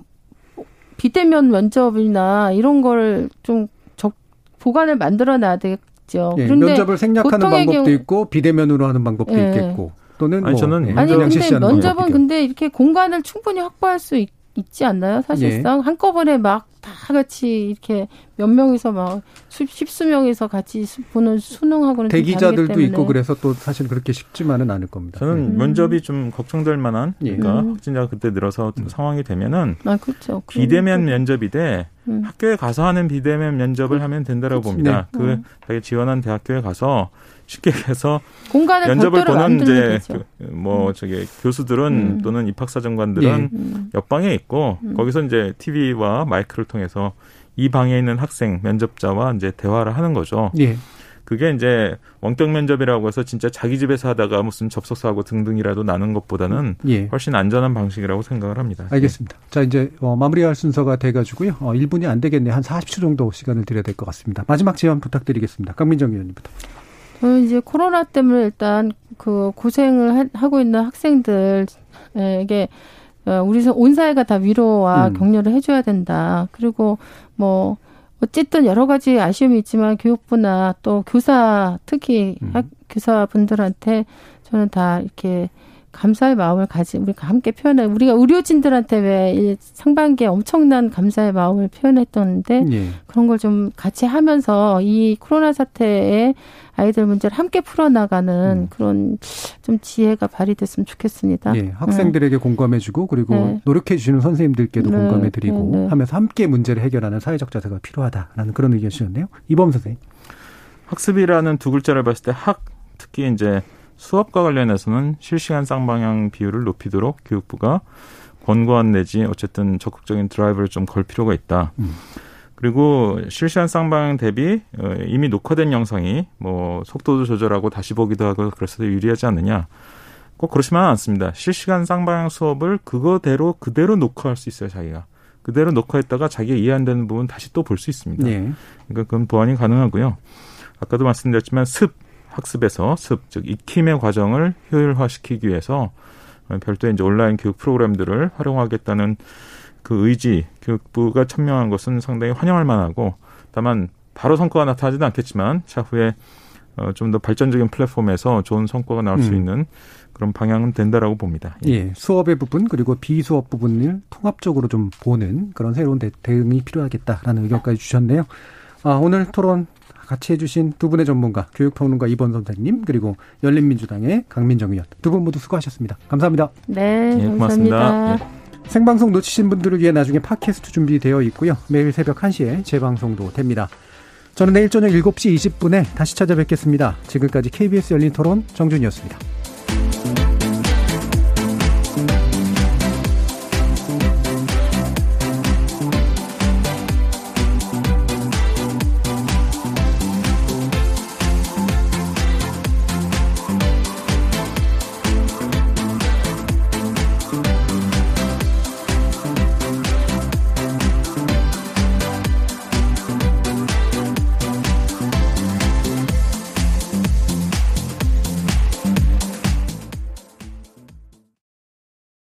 [SPEAKER 4] 비대면 면접이나 이런 걸 좀 적 보관을 만들어 놔야 되겠죠.
[SPEAKER 2] 예,
[SPEAKER 4] 그런데
[SPEAKER 2] 면접을 생략하는
[SPEAKER 4] 보통의
[SPEAKER 2] 방법도
[SPEAKER 4] 경우-
[SPEAKER 2] 있고 비대면으로 하는 방법도
[SPEAKER 4] 예.
[SPEAKER 2] 있겠고 또는
[SPEAKER 5] 아니,
[SPEAKER 2] 뭐
[SPEAKER 5] 저는
[SPEAKER 2] 예,
[SPEAKER 4] 아니 근데
[SPEAKER 2] 실시하는
[SPEAKER 4] 면접은
[SPEAKER 2] 방법도
[SPEAKER 4] 근데 이렇게 공간을 충분히 확보할 수 있, 있지 않나요? 사실상 한꺼번에 막 다 같이 이렇게 몇 명이서 막 수, 십수 명이서 같이 수- 보는 수능하고는
[SPEAKER 2] 대기자들도. 있고 그래서 또 사실 그렇게 쉽지만은 않을 겁니다.
[SPEAKER 5] 저는
[SPEAKER 4] 음.
[SPEAKER 5] 면접이 좀 걱정될 만한
[SPEAKER 2] 예.
[SPEAKER 5] 그러니까
[SPEAKER 4] 음.
[SPEAKER 5] 확진자가 그때 늘어서 상황이 되면은
[SPEAKER 4] 아 그렇죠.
[SPEAKER 5] 비대면
[SPEAKER 4] 그러니까.
[SPEAKER 5] 면접이 돼
[SPEAKER 4] 음.
[SPEAKER 5] 학교에 가서 하는 비대면 면접을 하면 된다라고
[SPEAKER 4] 그치.
[SPEAKER 5] 봅니다.
[SPEAKER 4] 네.
[SPEAKER 5] 그
[SPEAKER 4] 음.
[SPEAKER 5] 자기 지원한 대학교에 가서 쉽게 해서
[SPEAKER 4] 공간을
[SPEAKER 5] 면접을 보는 이제. 그, 뭐 저기 교수들은
[SPEAKER 4] 음.
[SPEAKER 5] 또는 입학사정관들은
[SPEAKER 2] 예.
[SPEAKER 4] 음.
[SPEAKER 5] 옆방에 있고
[SPEAKER 4] 음.
[SPEAKER 5] 거기서 이제 TV와 마이크를 통해서 이 방에 있는 학생 면접자와 이제 대화를 하는 거죠.
[SPEAKER 2] 예.
[SPEAKER 5] 그게 이제 원격 면접이라고 해서 진짜 자기 집에서 하다가 무슨 접속사고 등등이라도 나는 것보다는
[SPEAKER 2] 예.
[SPEAKER 5] 훨씬 안전한 방식이라고 생각을 합니다.
[SPEAKER 2] 알겠습니다. 자, 이제 어, 마무리할 순서가 돼가지고요. 어, 1분이 안 되겠네. 한 40초 정도 시간을 드려야 될 것 같습니다. 마지막 제안 부탁드리겠습니다. 강민정 의원님부터.
[SPEAKER 4] 저는 이제 코로나 때문에 일단 그 고생을 하- 하고 있는 학생들에게 어, 우리 사- 온 사회가 다 위로와
[SPEAKER 2] 음.
[SPEAKER 4] 격려를 해줘야 된다. 그리고 뭐 어쨌든 여러 가지 아쉬움이 있지만 교육부나 또 교사 특히
[SPEAKER 2] 음.
[SPEAKER 4] 학 교사분들한테 저는 다 이렇게 감사의 마음을 가지 우리가 함께 표현해 우리가 의료진들한테 왜이 상반기에 엄청난 감사의 마음을 표현했던데
[SPEAKER 2] 예.
[SPEAKER 4] 그런 걸 좀 같이 하면서 이 코로나 사태에 아이들 문제를 함께 풀어나가는
[SPEAKER 2] 음.
[SPEAKER 4] 그런 좀 지혜가 발휘됐으면 좋겠습니다.
[SPEAKER 2] 예. 학생들에게 공감해주고 그리고
[SPEAKER 4] 네.
[SPEAKER 2] 노력해 주시는 선생님들께도
[SPEAKER 4] 네.
[SPEAKER 2] 공감해드리고
[SPEAKER 4] 네, 네.
[SPEAKER 2] 하면서 함께 문제를 해결하는 사회적 자세가 필요하다라는 그런 의견이셨네요. 이범 선생님.
[SPEAKER 5] 학습이라는 두 글자를 봤을 때 학 특히 이제 수업과 관련해서는 실시간 쌍방향 비율을 높이도록 교육부가 권고안 내지 어쨌든 적극적인 드라이브를 좀 걸 필요가 있다.
[SPEAKER 2] 음.
[SPEAKER 5] 그리고 실시간 쌍방향 대비 어, 이미 녹화된 영상이 뭐 속도도 조절하고 다시 보기도 하고 그래서 유리하지 않느냐. 꼭 그렇지만 않습니다. 실시간 쌍방향 수업을 그거대로 그대로 녹화할 수 있어요, 자기가. 그대로 녹화했다가 자기가 이해 안 되는 부분 다시 또 볼 수 있습니다.
[SPEAKER 2] 예.
[SPEAKER 5] 그러니까 그건 보완이 가능하고요. 아까도 말씀드렸지만 습 학습에서 습 즉 익힘의 과정을 효율화시키기 위해서 별도의 이제 온라인 교육 프로그램들을 활용하겠다는 그 의지 교육부가 천명한 것은 상당히 환영할 만하고 다만 바로 성과가 나타나지는 않겠지만 차후에 어, 좀 더 발전적인 플랫폼에서 좋은 성과가 나올 수
[SPEAKER 2] 음.
[SPEAKER 5] 있는 그런 방향은 된다라고 봅니다. 예.
[SPEAKER 2] 예. 수업의 부분 그리고 비수업 부분을 통합적으로 좀 보는 그런 새로운 대, 대응이 필요하겠다라는 의견까지 주셨네요. 아, 오늘 토론 같이 해주신 두 분의 전문가, 교육평론가 이번 선생님, 그리고 열린민주당의 강민정 의원 두 분 모두 수고하셨습니다. 감사합니다.
[SPEAKER 4] 네,
[SPEAKER 5] 예,
[SPEAKER 4] 감사합니다.
[SPEAKER 5] 고맙습니다.
[SPEAKER 2] 생방송 놓치신 분들을 위해 나중에 팟캐스트 준비되어 있고요. 매일 새벽 1시에 재방송도 됩니다. 저는 내일 저녁 7시 20분에 다시 찾아뵙겠습니다. 지금까지 KBS 열린 토론 정준이었습니다.